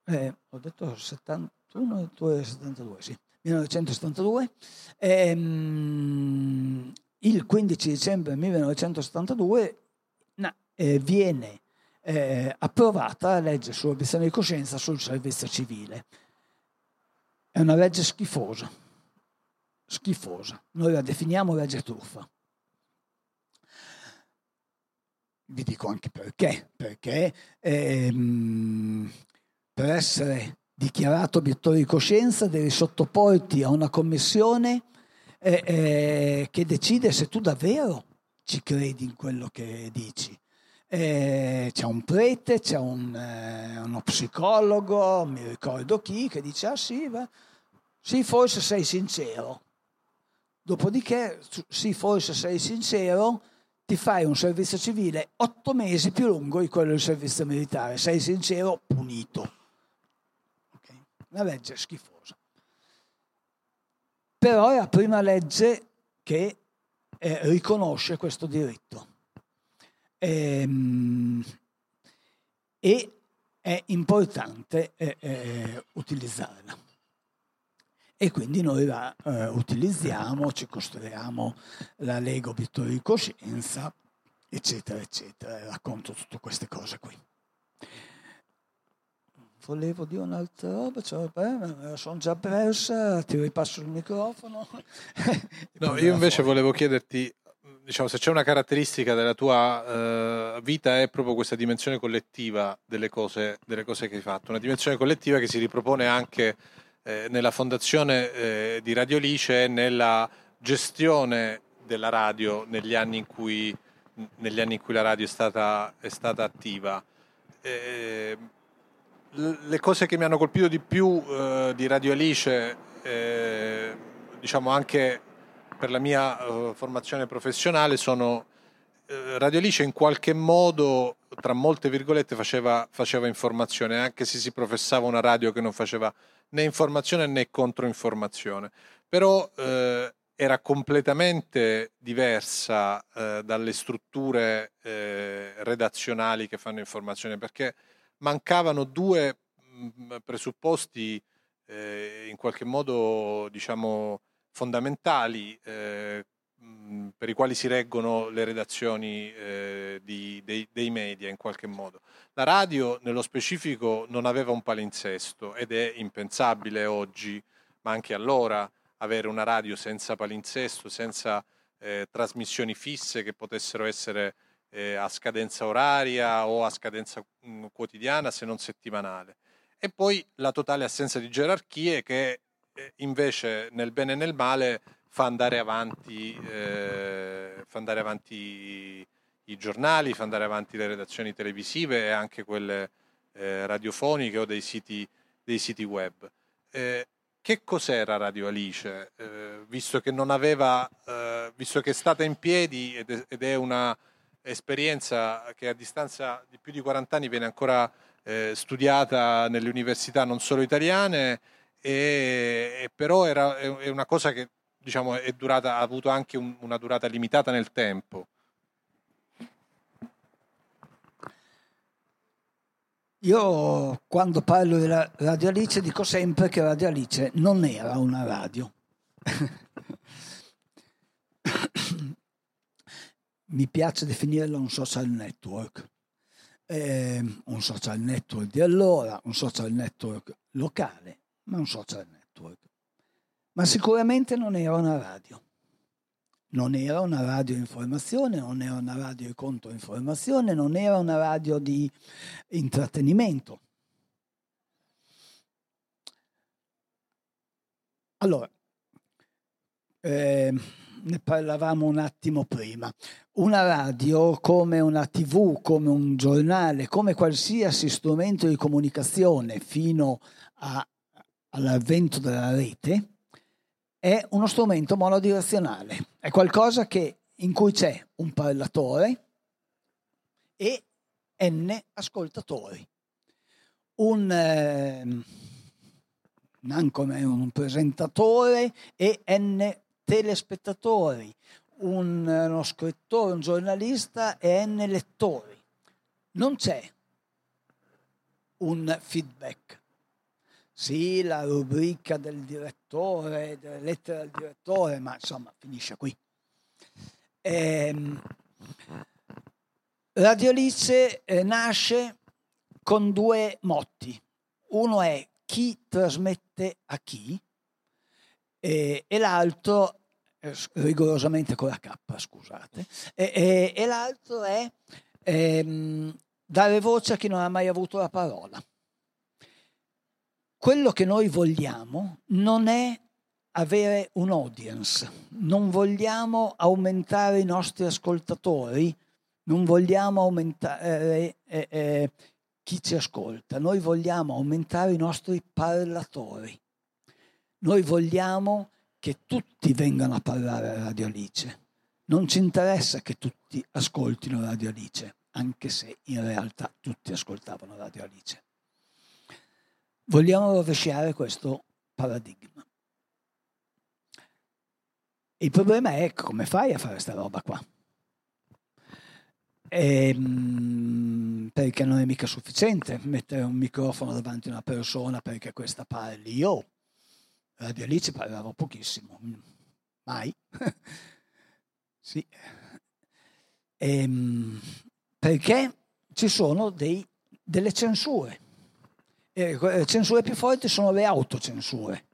eh, eh, ho detto 71, 72, sì, 1972, ehm, il 15 dicembre 1972 na, eh, viene eh, approvata la legge sull'obiezione di coscienza sul servizio civile. È una legge schifosa, schifosa. Noi la definiamo legge truffa. Vi dico anche perché, perché ehm, per essere dichiarato obiettore di coscienza devi sottoporti a una commissione eh, eh, che decide se tu davvero ci credi in quello che dici. Eh, c'è un prete, c'è un, eh, uno psicologo, mi ricordo chi, che dice, ah sì, va, sì, forse sei sincero. Dopodiché, sì, forse sei sincero, ti fai un servizio civile otto mesi più lungo di quello del servizio militare. Sei sincero, punito. Okay? Una legge schifosa. Però è la prima legge che eh, riconosce questo diritto. Ehm, e è importante eh, eh, utilizzarla e quindi noi la eh, utilizziamo, ci costruiamo la Lego obiettivo di coscienza, eccetera, eccetera. Racconto tutte queste cose qui. Volevo dire un'altra roba, cioè, beh, sono già persa, ti ripasso il microfono. [LAUGHS] no, io invece volevo chiederti, diciamo, se c'è una caratteristica della tua uh, vita è proprio questa dimensione collettiva delle cose, delle cose che hai fatto, una dimensione collettiva che si ripropone anche eh, nella fondazione eh, di Radio Lice e nella gestione della radio negli anni in cui, negli anni in cui la radio è stata, è stata attiva. Eh, le cose che mi hanno colpito di più eh, di Radio Alice, eh, diciamo anche per la mia eh, formazione professionale, sono Radio Alice in qualche modo, tra molte virgolette, faceva, faceva informazione, anche se si professava una radio che non faceva né informazione né controinformazione, però eh, era completamente diversa eh, dalle strutture eh, redazionali che fanno informazione perché mancavano due mh, mm, presupposti eh, in qualche modo diciamo fondamentali eh, mh, per i quali si reggono le redazioni eh, di, dei, dei media in qualche modo. La radio nello specifico non aveva un palinsesto ed è impensabile oggi, ma anche allora, avere una radio senza palinsesto, senza eh, trasmissioni fisse che potessero essere eh, a scadenza oraria o a scadenza mm, quotidiana se non settimanale. E poi la totale assenza di gerarchie che invece nel bene e nel male fa andare avanti, eh, fa andare avanti i giornali, fa andare avanti le redazioni televisive e anche quelle eh, radiofoniche o dei siti, dei siti web. Eh, che cos'era Radio Alice? Eh, visto che non aveva, eh, visto che è stata in piedi ed è, ed è una esperienza che a distanza di più di 40 anni viene ancora eh, studiata nelle università non solo italiane, e, però era, è una cosa che diciamo, durata, ha avuto anche un, una durata limitata nel tempo. Io quando parlo della Radio Alice dico sempre che Radio Alice non era una radio. [COUGHS] Mi piace definirla un social network. Eh, un social network di allora, un social network locale, ma un social network. Ma sicuramente non era una radio non era una radio informazione, non era una radio di controinformazione, non era una radio di intrattenimento. Allora, eh, ne parlavamo un attimo prima. Una radio come una tv, come un giornale, come qualsiasi strumento di comunicazione fino a, all'avvento della rete, è uno strumento monodirezionale, è qualcosa che, in cui c'è un parlatore e n ascoltatori. Un, eh, un presentatore e n telespettatori, un, uno scrittore, un giornalista e n lettori. Non c'è un feedback sì, la rubrica del direttore, delle lettere del direttore, ma insomma finisce qui. Ehm, Radio Alice eh, nasce con due motti. Uno è chi trasmette a chi e, e l'altro, eh, rigorosamente con la K, scusate, e l'altro è ehm, dare voce a chi non ha mai avuto la parola quello che noi vogliamo non è avere un audience, non vogliamo aumentare i nostri ascoltatori non vogliamo aumentare eh, eh, chi ci ascolta, noi vogliamo aumentare i nostri parlatori. Noi vogliamo che tutti vengano a parlare a Radio Alice. Non ci interessa che tutti ascoltino Radio Alice, anche se in realtà tutti ascoltavano Radio Alice. Vogliamo rovesciare questo paradigma. Il problema è come fai a fare questa roba qua? E, ehm, perché non è mica sufficiente mettere un microfono davanti a una persona perché questa parli. Io Radio Alice parlavo pochissimo, mai. [LAUGHS] sì. E, ehm, perché ci sono dei, delle censure. E le censure più forti sono le autocensure.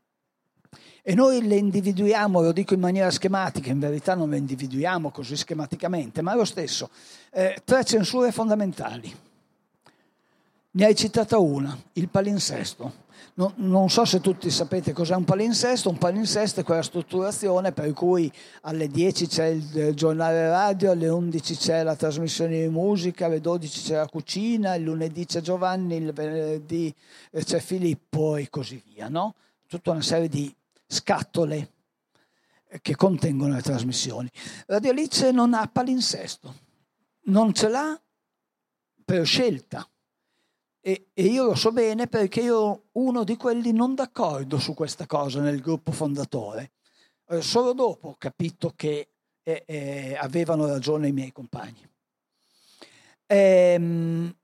E noi le individuiamo, lo dico in maniera schematica, in verità non le individuiamo così schematicamente, ma è lo stesso. Eh, tre censure fondamentali. Ne hai citata una, il palinsesto. No, non so se tutti sapete cos'è un palinsesto, un palinsesto è quella strutturazione per cui alle 10 c'è il giornale radio, alle 11 c'è la trasmissione di musica, alle 12 c'è la cucina, il lunedì c'è Giovanni, il venerdì c'è Filippo e così via. No? Tutta una serie di scatole che contengono le trasmissioni. Radio Alice non ha palinsesto, non ce l'ha per scelta. E, e, io lo so bene perché io uno di quelli non d'accordo su questa cosa nel gruppo fondatore. Eh, solo dopo ho capito che eh, eh, avevano ragione i miei compagni. Ehm,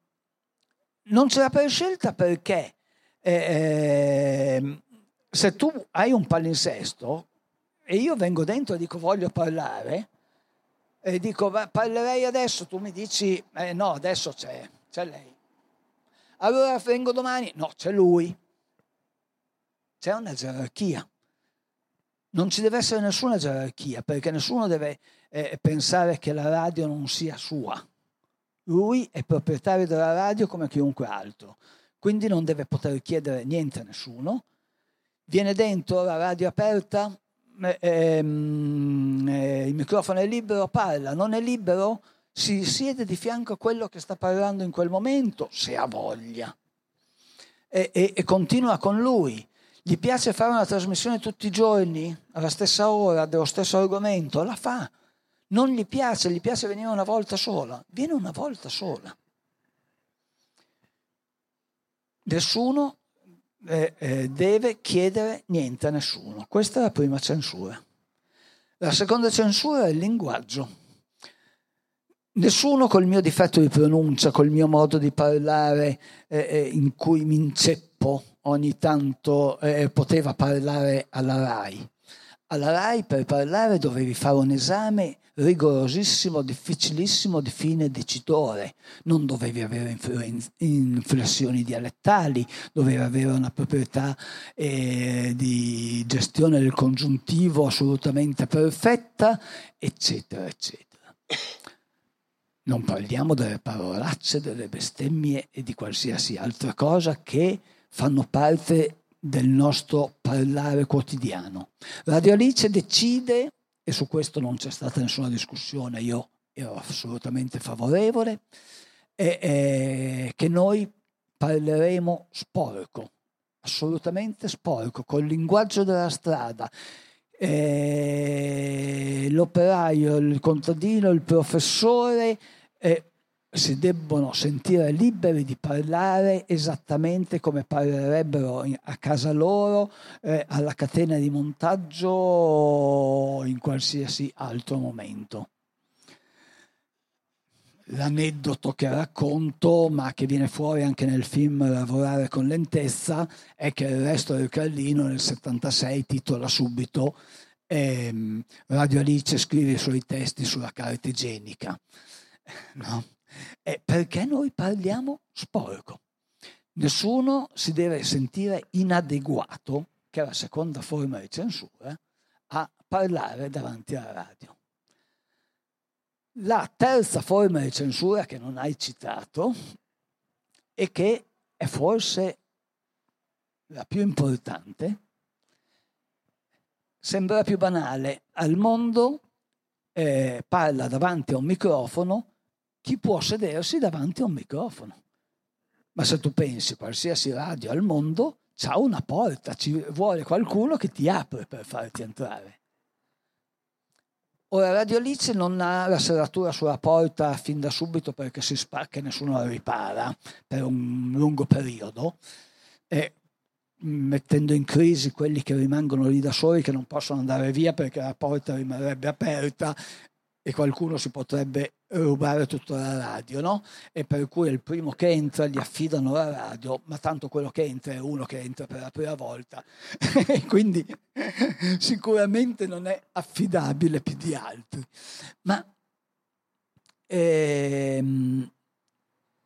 non ce l'ha per scelta perché eh, ehm, se tu hai un palinsesto e io vengo dentro e dico voglio parlare, e dico parlerei adesso, tu mi dici eh, no, adesso c'è, c'è lei. Allora vengo domani, no, c'è lui. C'è una gerarchia. Non ci deve essere nessuna gerarchia perché nessuno deve eh, pensare che la radio non sia sua. Lui è proprietario della radio come chiunque altro, quindi non deve poter chiedere niente a nessuno viene dentro la radio aperta, eh, ehm, eh, il microfono è libero, parla, non è libero, si siede di fianco a quello che sta parlando in quel momento, se ha voglia, e, e, e continua con lui. Gli piace fare una trasmissione tutti i giorni, alla stessa ora, dello stesso argomento, la fa. Non gli piace, gli piace venire una volta sola, viene una volta sola. Nessuno eh, eh, deve chiedere niente a nessuno. Questa è la prima censura. La seconda censura è il linguaggio. Nessuno col mio difetto di pronuncia, col mio modo di parlare eh, eh in cui mi inceppo ogni tanto eh, poteva parlare alla RAI. Alla RAI per parlare dovevi fare un esame rigorosissimo, difficilissimo di fine dicitore. Non dovevi avere inflessioni dialettali, dovevi avere una proprietà eh, di gestione del congiuntivo assolutamente perfetta, eccetera, eccetera. Non parliamo delle parolacce, delle bestemmie e di qualsiasi altra cosa che fanno parte del nostro parlare quotidiano. Radio Alice decide e su questo non c'è stata nessuna discussione, io ero assolutamente favorevole, e, e, che noi parleremo sporco, assolutamente sporco, col linguaggio della strada. E l'operaio, il contadino, il professore eh, si debbono sentire liberi di parlare esattamente come parlerebbero a casa loro, eh, alla catena di montaggio o in qualsiasi altro momento. L'aneddoto che racconto, ma che viene fuori anche nel film Lavorare con lentezza, è che il resto del Carlino nel 76 titola subito ehm, Radio Alice scrive i suoi testi sulla carta igienica. [LAUGHS] No? è perché noi parliamo sporco. Nessuno si deve sentire inadeguato, che è la seconda forma di censura, a parlare davanti alla radio. La terza forma di censura che non hai citato e che è forse la più importante, sembra più banale, al mondo eh, parla davanti a un microfono chi può sedersi davanti a un microfono. Ma se tu pensi, qualsiasi radio al mondo ha una porta, ci vuole qualcuno che ti apre per farti entrare. Ora Radio Lice non ha la serratura sulla porta fin da subito perché si spacca e nessuno la ripara per un lungo periodo, e mettendo in crisi quelli che rimangono lì da soli che non possono andare via perché la porta rimarrebbe aperta e qualcuno si potrebbe rubare tutta la radio, no? E per cui il primo che entra gli affidano la radio, ma tanto quello che entra è uno che entra per la prima volta. [LAUGHS] quindi [LAUGHS] sicuramente non è affidabile più di altri. Ma ehm,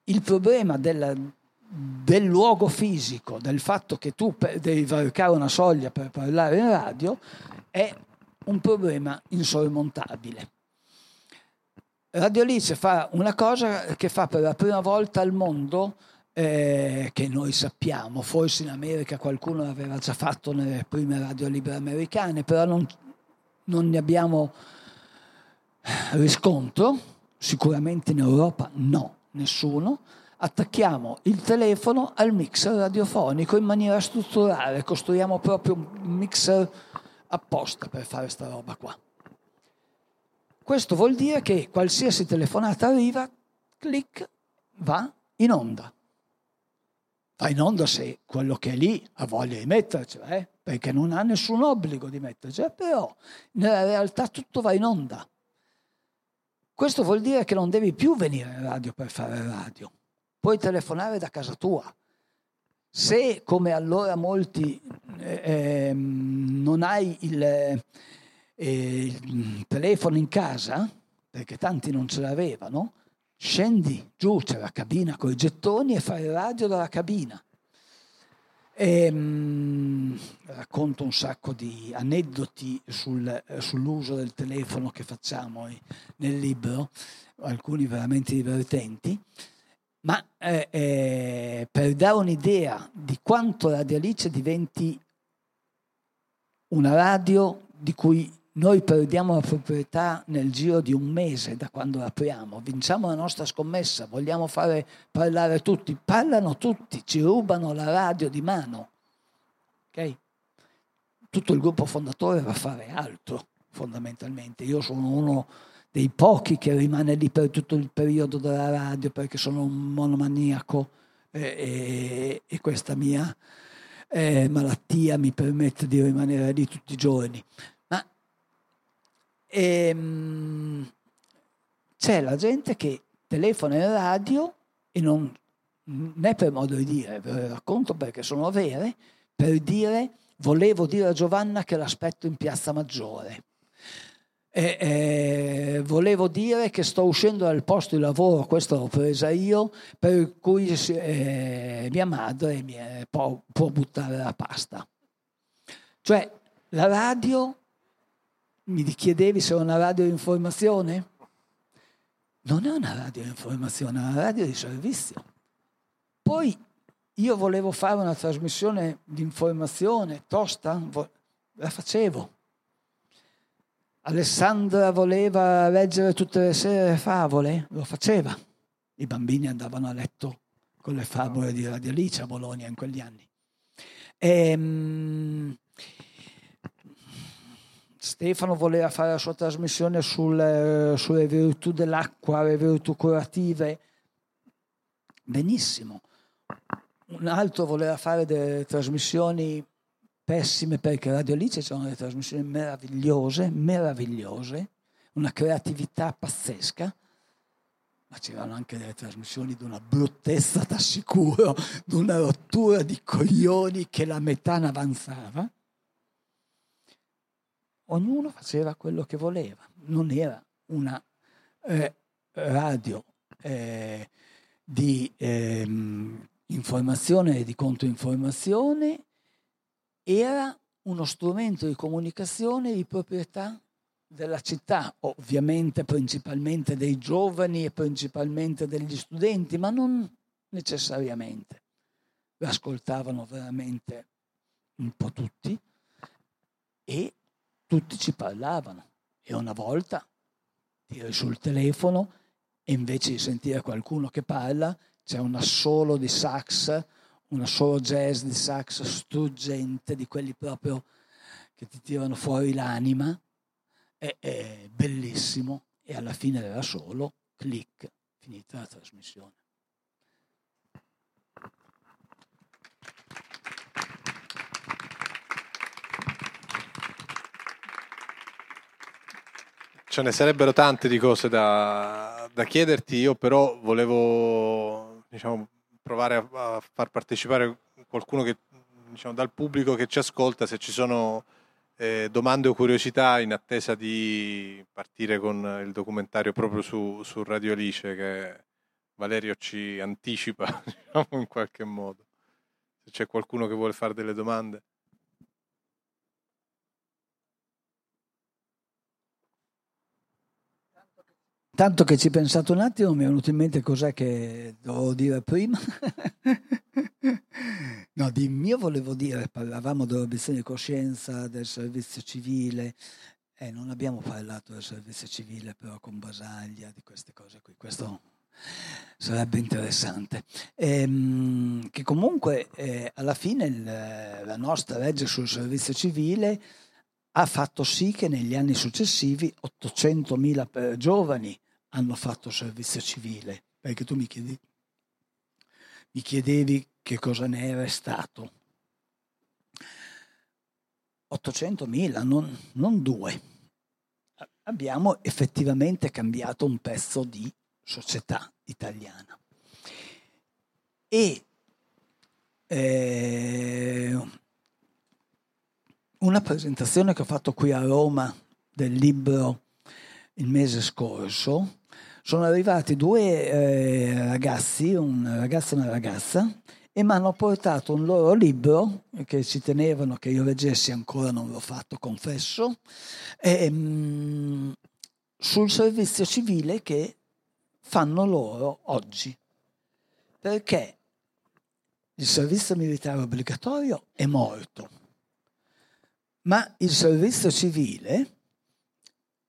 il problema della, del luogo fisico, del fatto che tu devi varcare una soglia per parlare in radio, è un problema insormontabile. Radio Lice fa una cosa che fa per la prima volta al mondo, eh, che noi sappiamo, forse in America qualcuno l'aveva già fatto nelle prime radio libere americane, però non, non ne abbiamo riscontro, sicuramente in Europa no, nessuno. Attacchiamo il telefono al mixer radiofonico in maniera strutturale, costruiamo proprio un mixer apposta per fare questa roba qua. Questo vuol dire che qualsiasi telefonata arriva, clic, va in onda. Va in onda se quello che è lì ha voglia di mettercela, eh? perché non ha nessun obbligo di mettercela, però nella realtà tutto va in onda. Questo vuol dire che non devi più venire in radio per fare radio, puoi telefonare da casa tua. Se, come allora molti, eh, eh, non hai il il telefono in casa, perché tanti non ce l'avevano, scendi giù, c'è la cabina con i gettoni e fai radio dalla cabina. E, mh, racconto un sacco di aneddoti sul, sull'uso del telefono che facciamo nel libro, alcuni veramente divertenti, ma eh, eh, per dare un'idea di quanto Radio Alice diventi una radio di cui noi perdiamo la proprietà nel giro di un mese da quando apriamo, vinciamo la nostra scommessa, vogliamo fare parlare tutti, parlano tutti, ci rubano la radio di mano. Okay? Tutto il gruppo fondatore va a fare altro, fondamentalmente. Io sono uno dei pochi che rimane lì per tutto il periodo della radio perché sono un monomaniaco e, e, e questa mia eh, malattia mi permette di rimanere lì tutti i giorni. E, ehm, c'è la gente che telefona in radio e non, non è per modo di dire, ve lo racconto perché sono vere, per dire volevo dire a Giovanna che l'aspetto in piazza Maggiore. E, eh, volevo dire che sto uscendo dal posto di lavoro, questo l'ho presa io, per cui eh, mia madre mi può, può buttare la pasta. Cioè la radio mi chiedevi se è una radio di informazione? Non è una radio di informazione, è una radio di servizio. Poi io volevo fare una trasmissione di informazione tosta, la facevo. Alessandra voleva leggere tutte le sere le favole, lo faceva. I bambini andavano a letto con le favole di Radio Alice a Bologna in quegli anni. Ehm, Stefano voleva fare la sua trasmissione sul, sulle virtù dell'acqua, le virtù curative. Benissimo. Un altro voleva fare delle trasmissioni pessime perché Radio Alice c'erano delle trasmissioni meravigliose, meravigliose, una creatività pazzesca, ma c'erano anche delle trasmissioni di una bruttezza, t'assicuro, di una rottura di coglioni che la metà avanzava ognuno faceva quello che voleva, non era una eh, radio eh, di eh, informazione e di controinformazione, era uno strumento di comunicazione di proprietà della città, ovviamente principalmente dei giovani e principalmente degli studenti, ma non necessariamente. L'ascoltavano veramente un po' tutti e tutti ci parlavano. E una volta tiri sul telefono e invece di sentire qualcuno che parla c'è un assolo di sax, un assolo jazz di sax struggente, di quelli proprio che ti tirano fuori l'anima, è, è bellissimo. E alla fine dell'assolo, clic, finita la trasmissione. Ce ne sarebbero tante di cose da, da chiederti, io però volevo diciamo, provare a, a, far partecipare qualcuno che, diciamo, dal pubblico che ci ascolta, se ci sono eh, domande o curiosità in attesa di partire con il documentario proprio su, su Radio Alice che Valerio ci anticipa [LAUGHS] diciamo, in qualche modo. Se c'è qualcuno che vuole fare delle domande. Tanto che ci pensate un attimo, mi è venuto in mente cos'è che dovevo dire prima. [LAUGHS] no, di mio volevo dire, parlavamo dell'obiezione di coscienza, del servizio civile, e non abbiamo parlato del servizio civile però con Basaglia, di queste cose qui. Questo sarebbe interessante. Ehm, che comunque eh, alla fine il, la nostra legge sul servizio civile ha fatto sì che negli anni successivi 800.000 giovani hanno fatto servizio civile, perché tu mi, chiedi, mi chiedevi che cosa ne era stato. 800.000, non, non due. Abbiamo effettivamente cambiato un pezzo di società italiana. E eh, una presentazione che ho fatto qui a Roma del libro il mese scorso sono arrivati due eh, ragazzi, un ragazzo e una ragazza, e mi hanno portato un loro libro che ci tenevano che io leggessi, ancora non l'ho fatto, confesso, e, mh, sul servizio civile che fanno loro oggi. Perché il servizio militare obbligatorio è morto, ma il servizio civile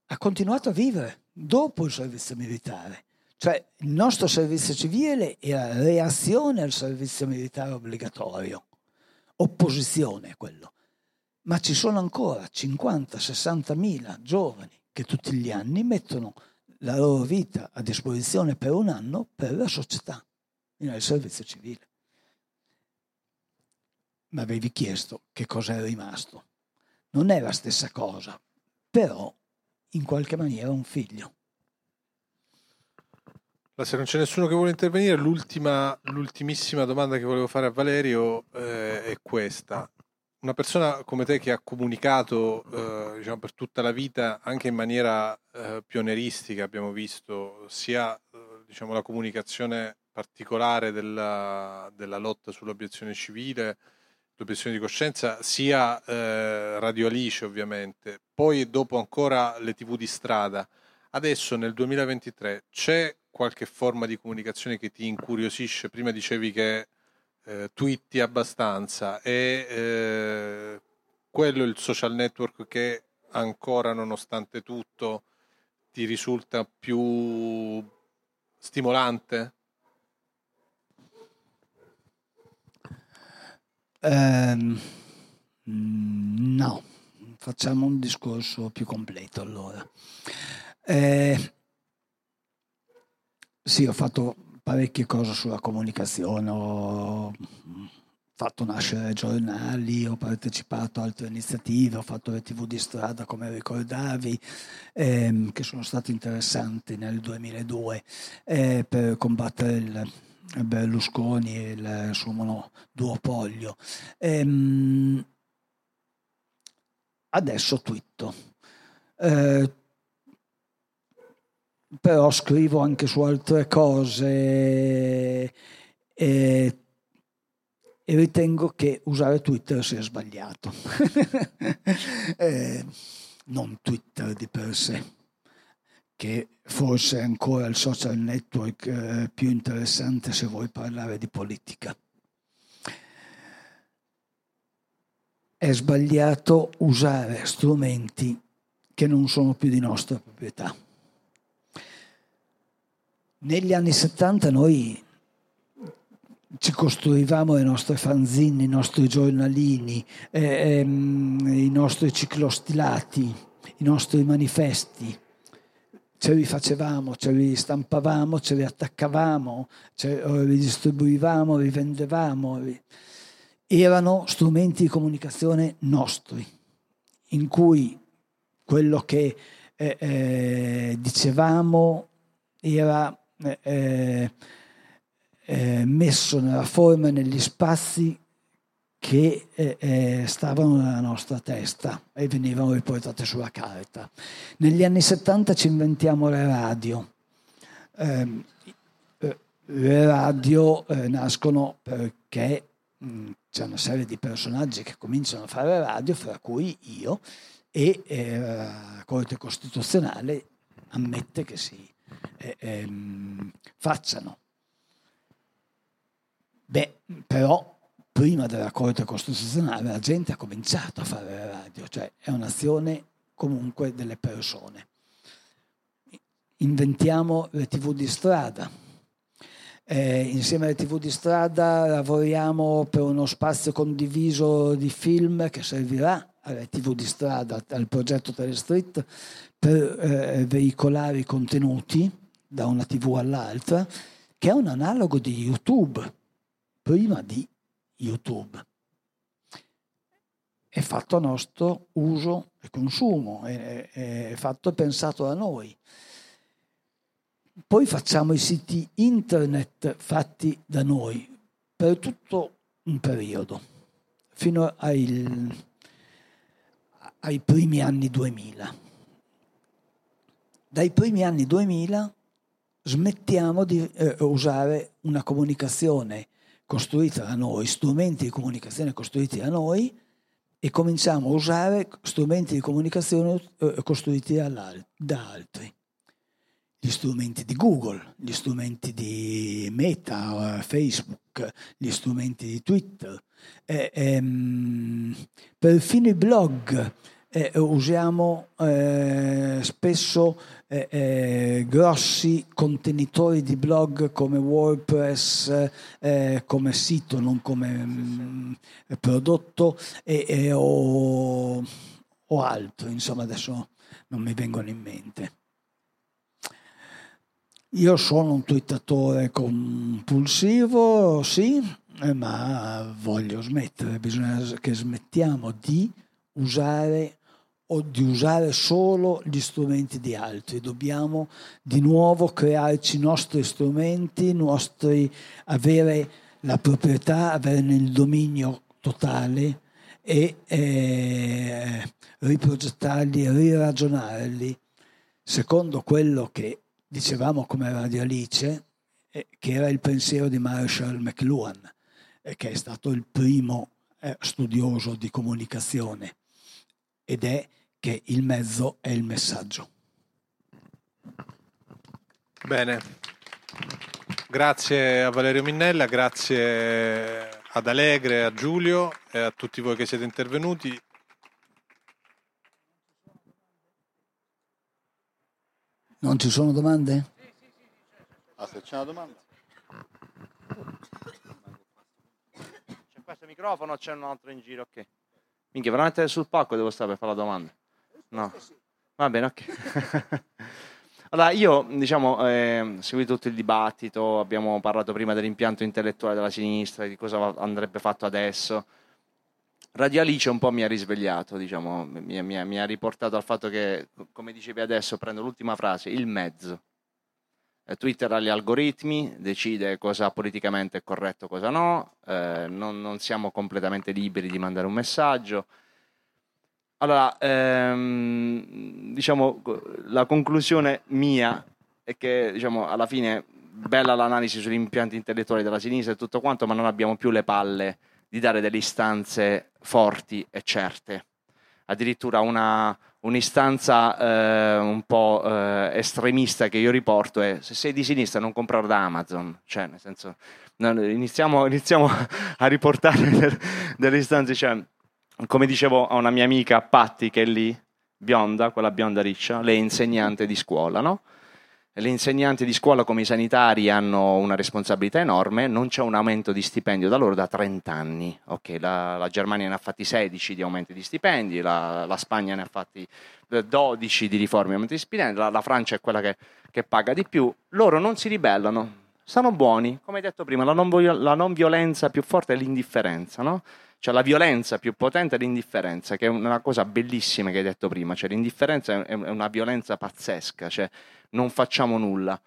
ha continuato a vivere dopo il servizio militare. Cioè il nostro servizio civile era reazione al servizio militare obbligatorio, opposizione a quello. Ma ci sono ancora 50-60 mila giovani che tutti gli anni mettono la loro vita a disposizione per un anno per la società, nel servizio civile. Mi avevi chiesto che cosa è rimasto. Non è la stessa cosa, però in qualche maniera un figlio. Se non c'è nessuno che vuole intervenire, l'ultimissima domanda che volevo fare a Valerio eh, è questa. Una persona come te che ha comunicato eh, diciamo, per tutta la vita, anche in maniera eh, pioneristica, abbiamo visto sia eh, diciamo, la comunicazione particolare della, della lotta sull'obiezione civile, l'obiezione di coscienza, sia eh, Radio Alice ovviamente, poi dopo ancora le tv di strada. Adesso nel 2023 c'è qualche forma di comunicazione che ti incuriosisce? Prima dicevi che eh, twitti abbastanza, è eh, quello il social network che ancora nonostante tutto ti risulta più stimolante? Um, no, facciamo un discorso più completo allora. Eh, sì, ho fatto parecchie cose sulla comunicazione, ho fatto nascere giornali, ho partecipato a altre iniziative, ho fatto le tv di strada come ricordavi, ehm, che sono state interessanti nel 2002 eh, per combattere il Berlusconi e il suo duopolio. Ehm, adesso twitto. Eh, però scrivo anche su altre cose e, e ritengo che usare Twitter sia sbagliato. [LAUGHS] eh, non Twitter di per sé, che forse è ancora il social network eh, più interessante se vuoi parlare di politica. È sbagliato usare strumenti che non sono più di nostra proprietà negli anni 70 noi ci costruivamo le nostre fanzine, i nostri giornalini, eh, ehm, i nostri ciclostilati, i nostri manifesti. Ce li facevamo, ce li stampavamo, ce li attaccavamo, ce li distribuivamo, li vendevamo. Erano strumenti di comunicazione nostri, in cui quello che eh, eh, dicevamo era eh, eh, messo nella forma e negli spazi che eh, eh, stavano nella nostra testa e venivano riportate sulla carta. Negli anni 70 ci inventiamo le radio. Ehm, eh, le radio eh, nascono perché mh, c'è una serie di personaggi che cominciano a fare radio, fra cui io, e la Corte Costituzionale ammette che si ehm, facciano. Beh, però prima della Corte Costituzionale la gente ha cominciato a fare la radio, cioè è un'azione comunque delle persone. Inventiamo le tv di strada. Eh, insieme alle tv di strada lavoriamo per uno spazio condiviso di film che servirà alle tv di strada, al progetto Telestreet, per eh, veicolare i contenuti da una tv all'altra, che è un analogo di YouTube, prima di YouTube. È fatto a nostro uso e consumo, è, è fatto e pensato da noi. Poi facciamo i siti internet fatti da noi per tutto un periodo, fino ai, ai primi anni 2000. Dai primi anni 2000 smettiamo di eh, usare una comunicazione costruita da noi, strumenti di comunicazione costruiti da noi e cominciamo a usare strumenti di comunicazione eh, costruiti da altri. Gli strumenti di Google, gli strumenti di Meta, Facebook, gli strumenti di Twitter, eh, ehm, perfino i blog eh, usiamo eh, spesso eh, eh, grossi contenitori di blog come WordPress, eh, come sito, non come mh, mm, prodotto o, o altro, insomma adesso non mi vengono in mente. Io sono un twittatore compulsivo, sì, eh, ma voglio smettere, bisogna che smettiamo di usare o di usare solo gli strumenti di altri, dobbiamo di nuovo crearci i nostri strumenti, nostri, avere la proprietà, avere il dominio totale e eh, riprogettarli, riragionarli secondo quello che dicevamo come Radio Alice, eh, che era il pensiero di Marshall McLuhan, eh, che è stato il primo eh, studioso di comunicazione ed è che il mezzo è il messaggio. Bene, grazie a Valerio Minnella, grazie ad Alegre, a Giulio e a tutti voi che siete intervenuti. Non ci sono domande? Ah, se c'è una domanda. C'è questo microfono o c'è un altro in giro? Ok. Minchia, veramente sul palco devo stare per fare la domanda. No. Va bene, ok. [LAUGHS] allora, io, diciamo, eh, seguito tutto il dibattito, abbiamo parlato prima dell'impianto intellettuale della sinistra, di cosa andrebbe fatto adesso. Radio Alice un po' mi ha risvegliato, diciamo, mi, mi, mi ha riportato al fatto che, come dicevi adesso, prendo l'ultima frase, il mezzo. Eh, Twitter ha gli algoritmi, decide cosa politicamente è corretto e cosa no, eh, non, non, siamo completamente liberi di mandare un messaggio. Allora, ehm, diciamo, la conclusione mia è che diciamo, alla fine bella l'analisi sugli impianti intellettuali della sinistra e tutto quanto, ma non abbiamo più le palle di dare delle istanze forti e certe. Addirittura una, un'istanza eh, un po' eh, estremista che io riporto è se sei di sinistra non comprare da Amazon, cioè nel senso iniziamo, [LAUGHS] iniziamo a riportare delle istanze, cioè, come dicevo a una mia amica Patti che è lì, bionda, quella bionda riccia, lei è insegnante di scuola, no? Le insegnanti di scuola come i sanitari hanno una responsabilità enorme, non c'è un aumento di stipendio da loro da 30 anni. Okay, la, la, Germania ne ha fatti 16 di aumenti di stipendi, la, la Spagna ne ha fatti 12 di riforme di aumenti di stipendi, la, la Francia è quella che, che, paga di più. Loro non si ribellano, sono buoni. Come hai detto prima, la non, la non violenza più forte è l'indifferenza, no? Cioè la violenza più potente è l'indifferenza, che è una cosa bellissima che hai detto prima, cioè l'indifferenza è una violenza pazzesca, cioè non facciamo nulla.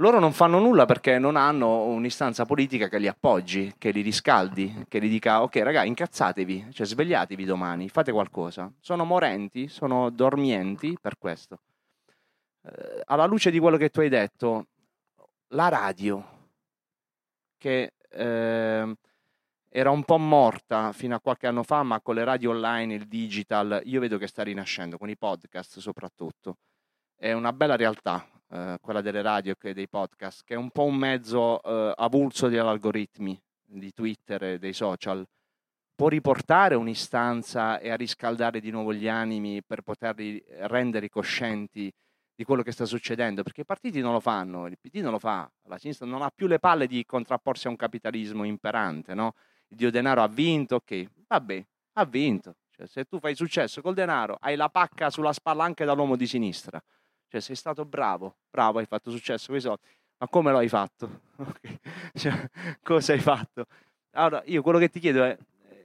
Loro non fanno nulla perché non hanno un'istanza politica che li appoggi, che li riscaldi, che gli dica ok raga incazzatevi, cioè svegliatevi domani, fate qualcosa. Sono morenti, sono dormienti per questo. Eh, alla luce di quello che tu hai detto, la radio, che eh, era un po' morta fino a qualche anno fa, ma con le radio online, il digital, io vedo che sta rinascendo, con i podcast soprattutto. È una bella realtà, eh, quella delle radio e dei podcast, che è un po' un mezzo eh, avulso degli algoritmi di Twitter e dei social. Può riportare un'istanza e a riscaldare di nuovo gli animi per poterli rendere coscienti di quello che sta succedendo, perché i partiti non lo fanno, il PD non lo fa, la sinistra non ha più le palle di contrapporsi a un capitalismo imperante, no? Il dio denaro ha vinto, ok, vabbè, ha vinto. Cioè, se tu fai successo col denaro, hai la pacca sulla spalla anche dall'uomo di sinistra. Cioè, sei stato bravo, bravo, hai fatto successo con i soldi. Ma come lo hai fatto? [LAUGHS] Okay. Cioè, cosa hai fatto? Allora, io quello che ti chiedo è,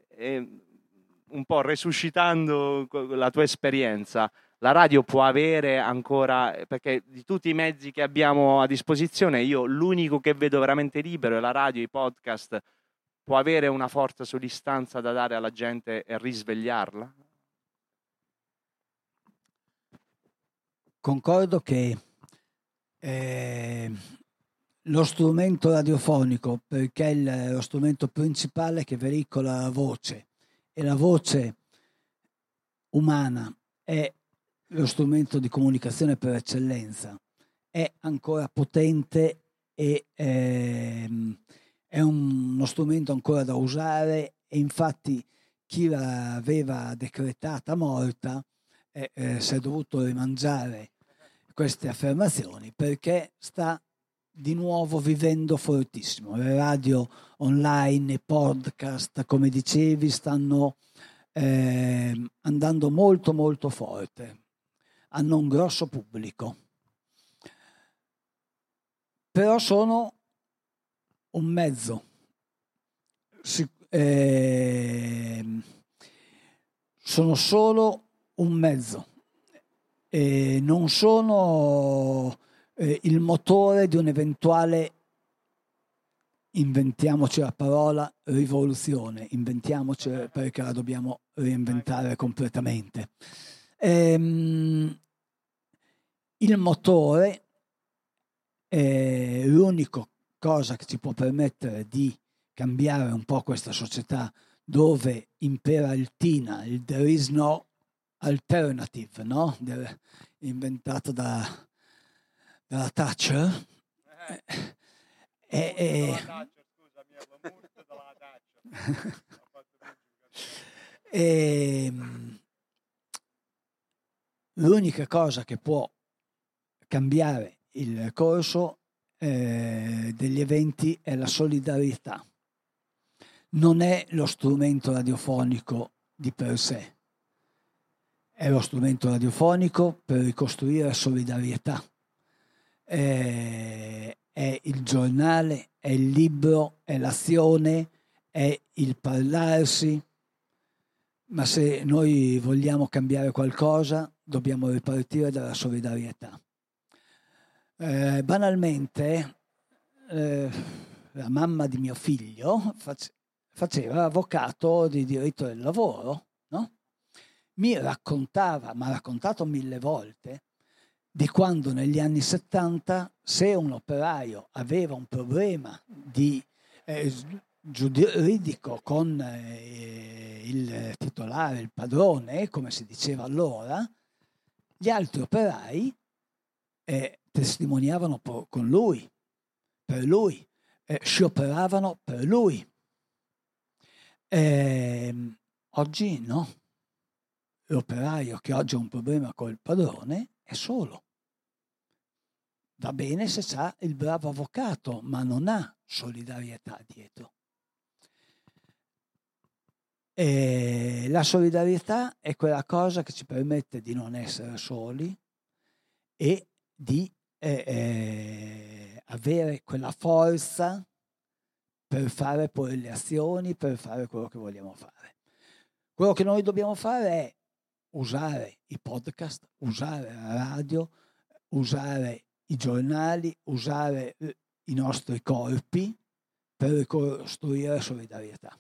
è un po' resuscitando la tua esperienza, la radio può avere ancora, perché di tutti i mezzi che abbiamo a disposizione, io l'unico che vedo veramente libero è la radio, i podcast, può avere una forza sull'istanza da dare alla gente e risvegliarla? Concordo che eh, lo strumento radiofonico, perché è lo strumento principale che veicola la voce e la voce umana è lo strumento di comunicazione per eccellenza, è ancora potente e ehm, è uno strumento ancora da usare e infatti chi l'aveva decretata morta eh, eh, si è dovuto rimangiare queste affermazioni perché sta di nuovo vivendo fortissimo. Le radio online, i podcast, come dicevi, stanno eh, andando molto molto forte, hanno un grosso pubblico. Però sono un mezzo. Si, eh, sono solo un mezzo e non sono eh, il motore di un'eventuale inventiamoci la parola rivoluzione, inventiamoci perché la dobbiamo reinventare completamente. Ehm, il motore è l'unico cosa che ci può permettere di cambiare un po' questa società dove impera il TINA, il there is no alternative, no? inventato da, dalla Thatcher. E, e, e, ehm, l'unica cosa che può cambiare il corso eh, degli eventi è la solidarietà. Non è lo strumento radiofonico di per sé, è lo strumento radiofonico per ricostruire solidarietà. È, è il giornale, è il libro, è l'azione, è il parlarsi, ma se noi vogliamo cambiare qualcosa dobbiamo ripartire dalla solidarietà. Eh, banalmente, eh, la mamma di mio figlio face, faceva avvocato di diritto del lavoro, no? Mi raccontava, ma ha raccontato mille volte, di quando negli anni 70 se un operaio aveva un problema di eh, giuridico con eh, il titolare, il padrone, come si diceva allora, gli altri operai eh, testimoniavano con lui, per lui, eh, scioperavano per lui. Eh, oggi no. L'operaio che oggi ha un problema col padrone è solo. va bene se c'ha il bravo avvocato, ma non ha solidarietà dietro. E la solidarietà è quella cosa che ci permette di non essere soli e di eh, eh, avere quella forza per fare poi le azioni, per fare quello che vogliamo fare. Quello che noi dobbiamo fare è usare i podcast, usare la radio, usare i giornali, usare eh, i nostri corpi per ricostruire solidarietà.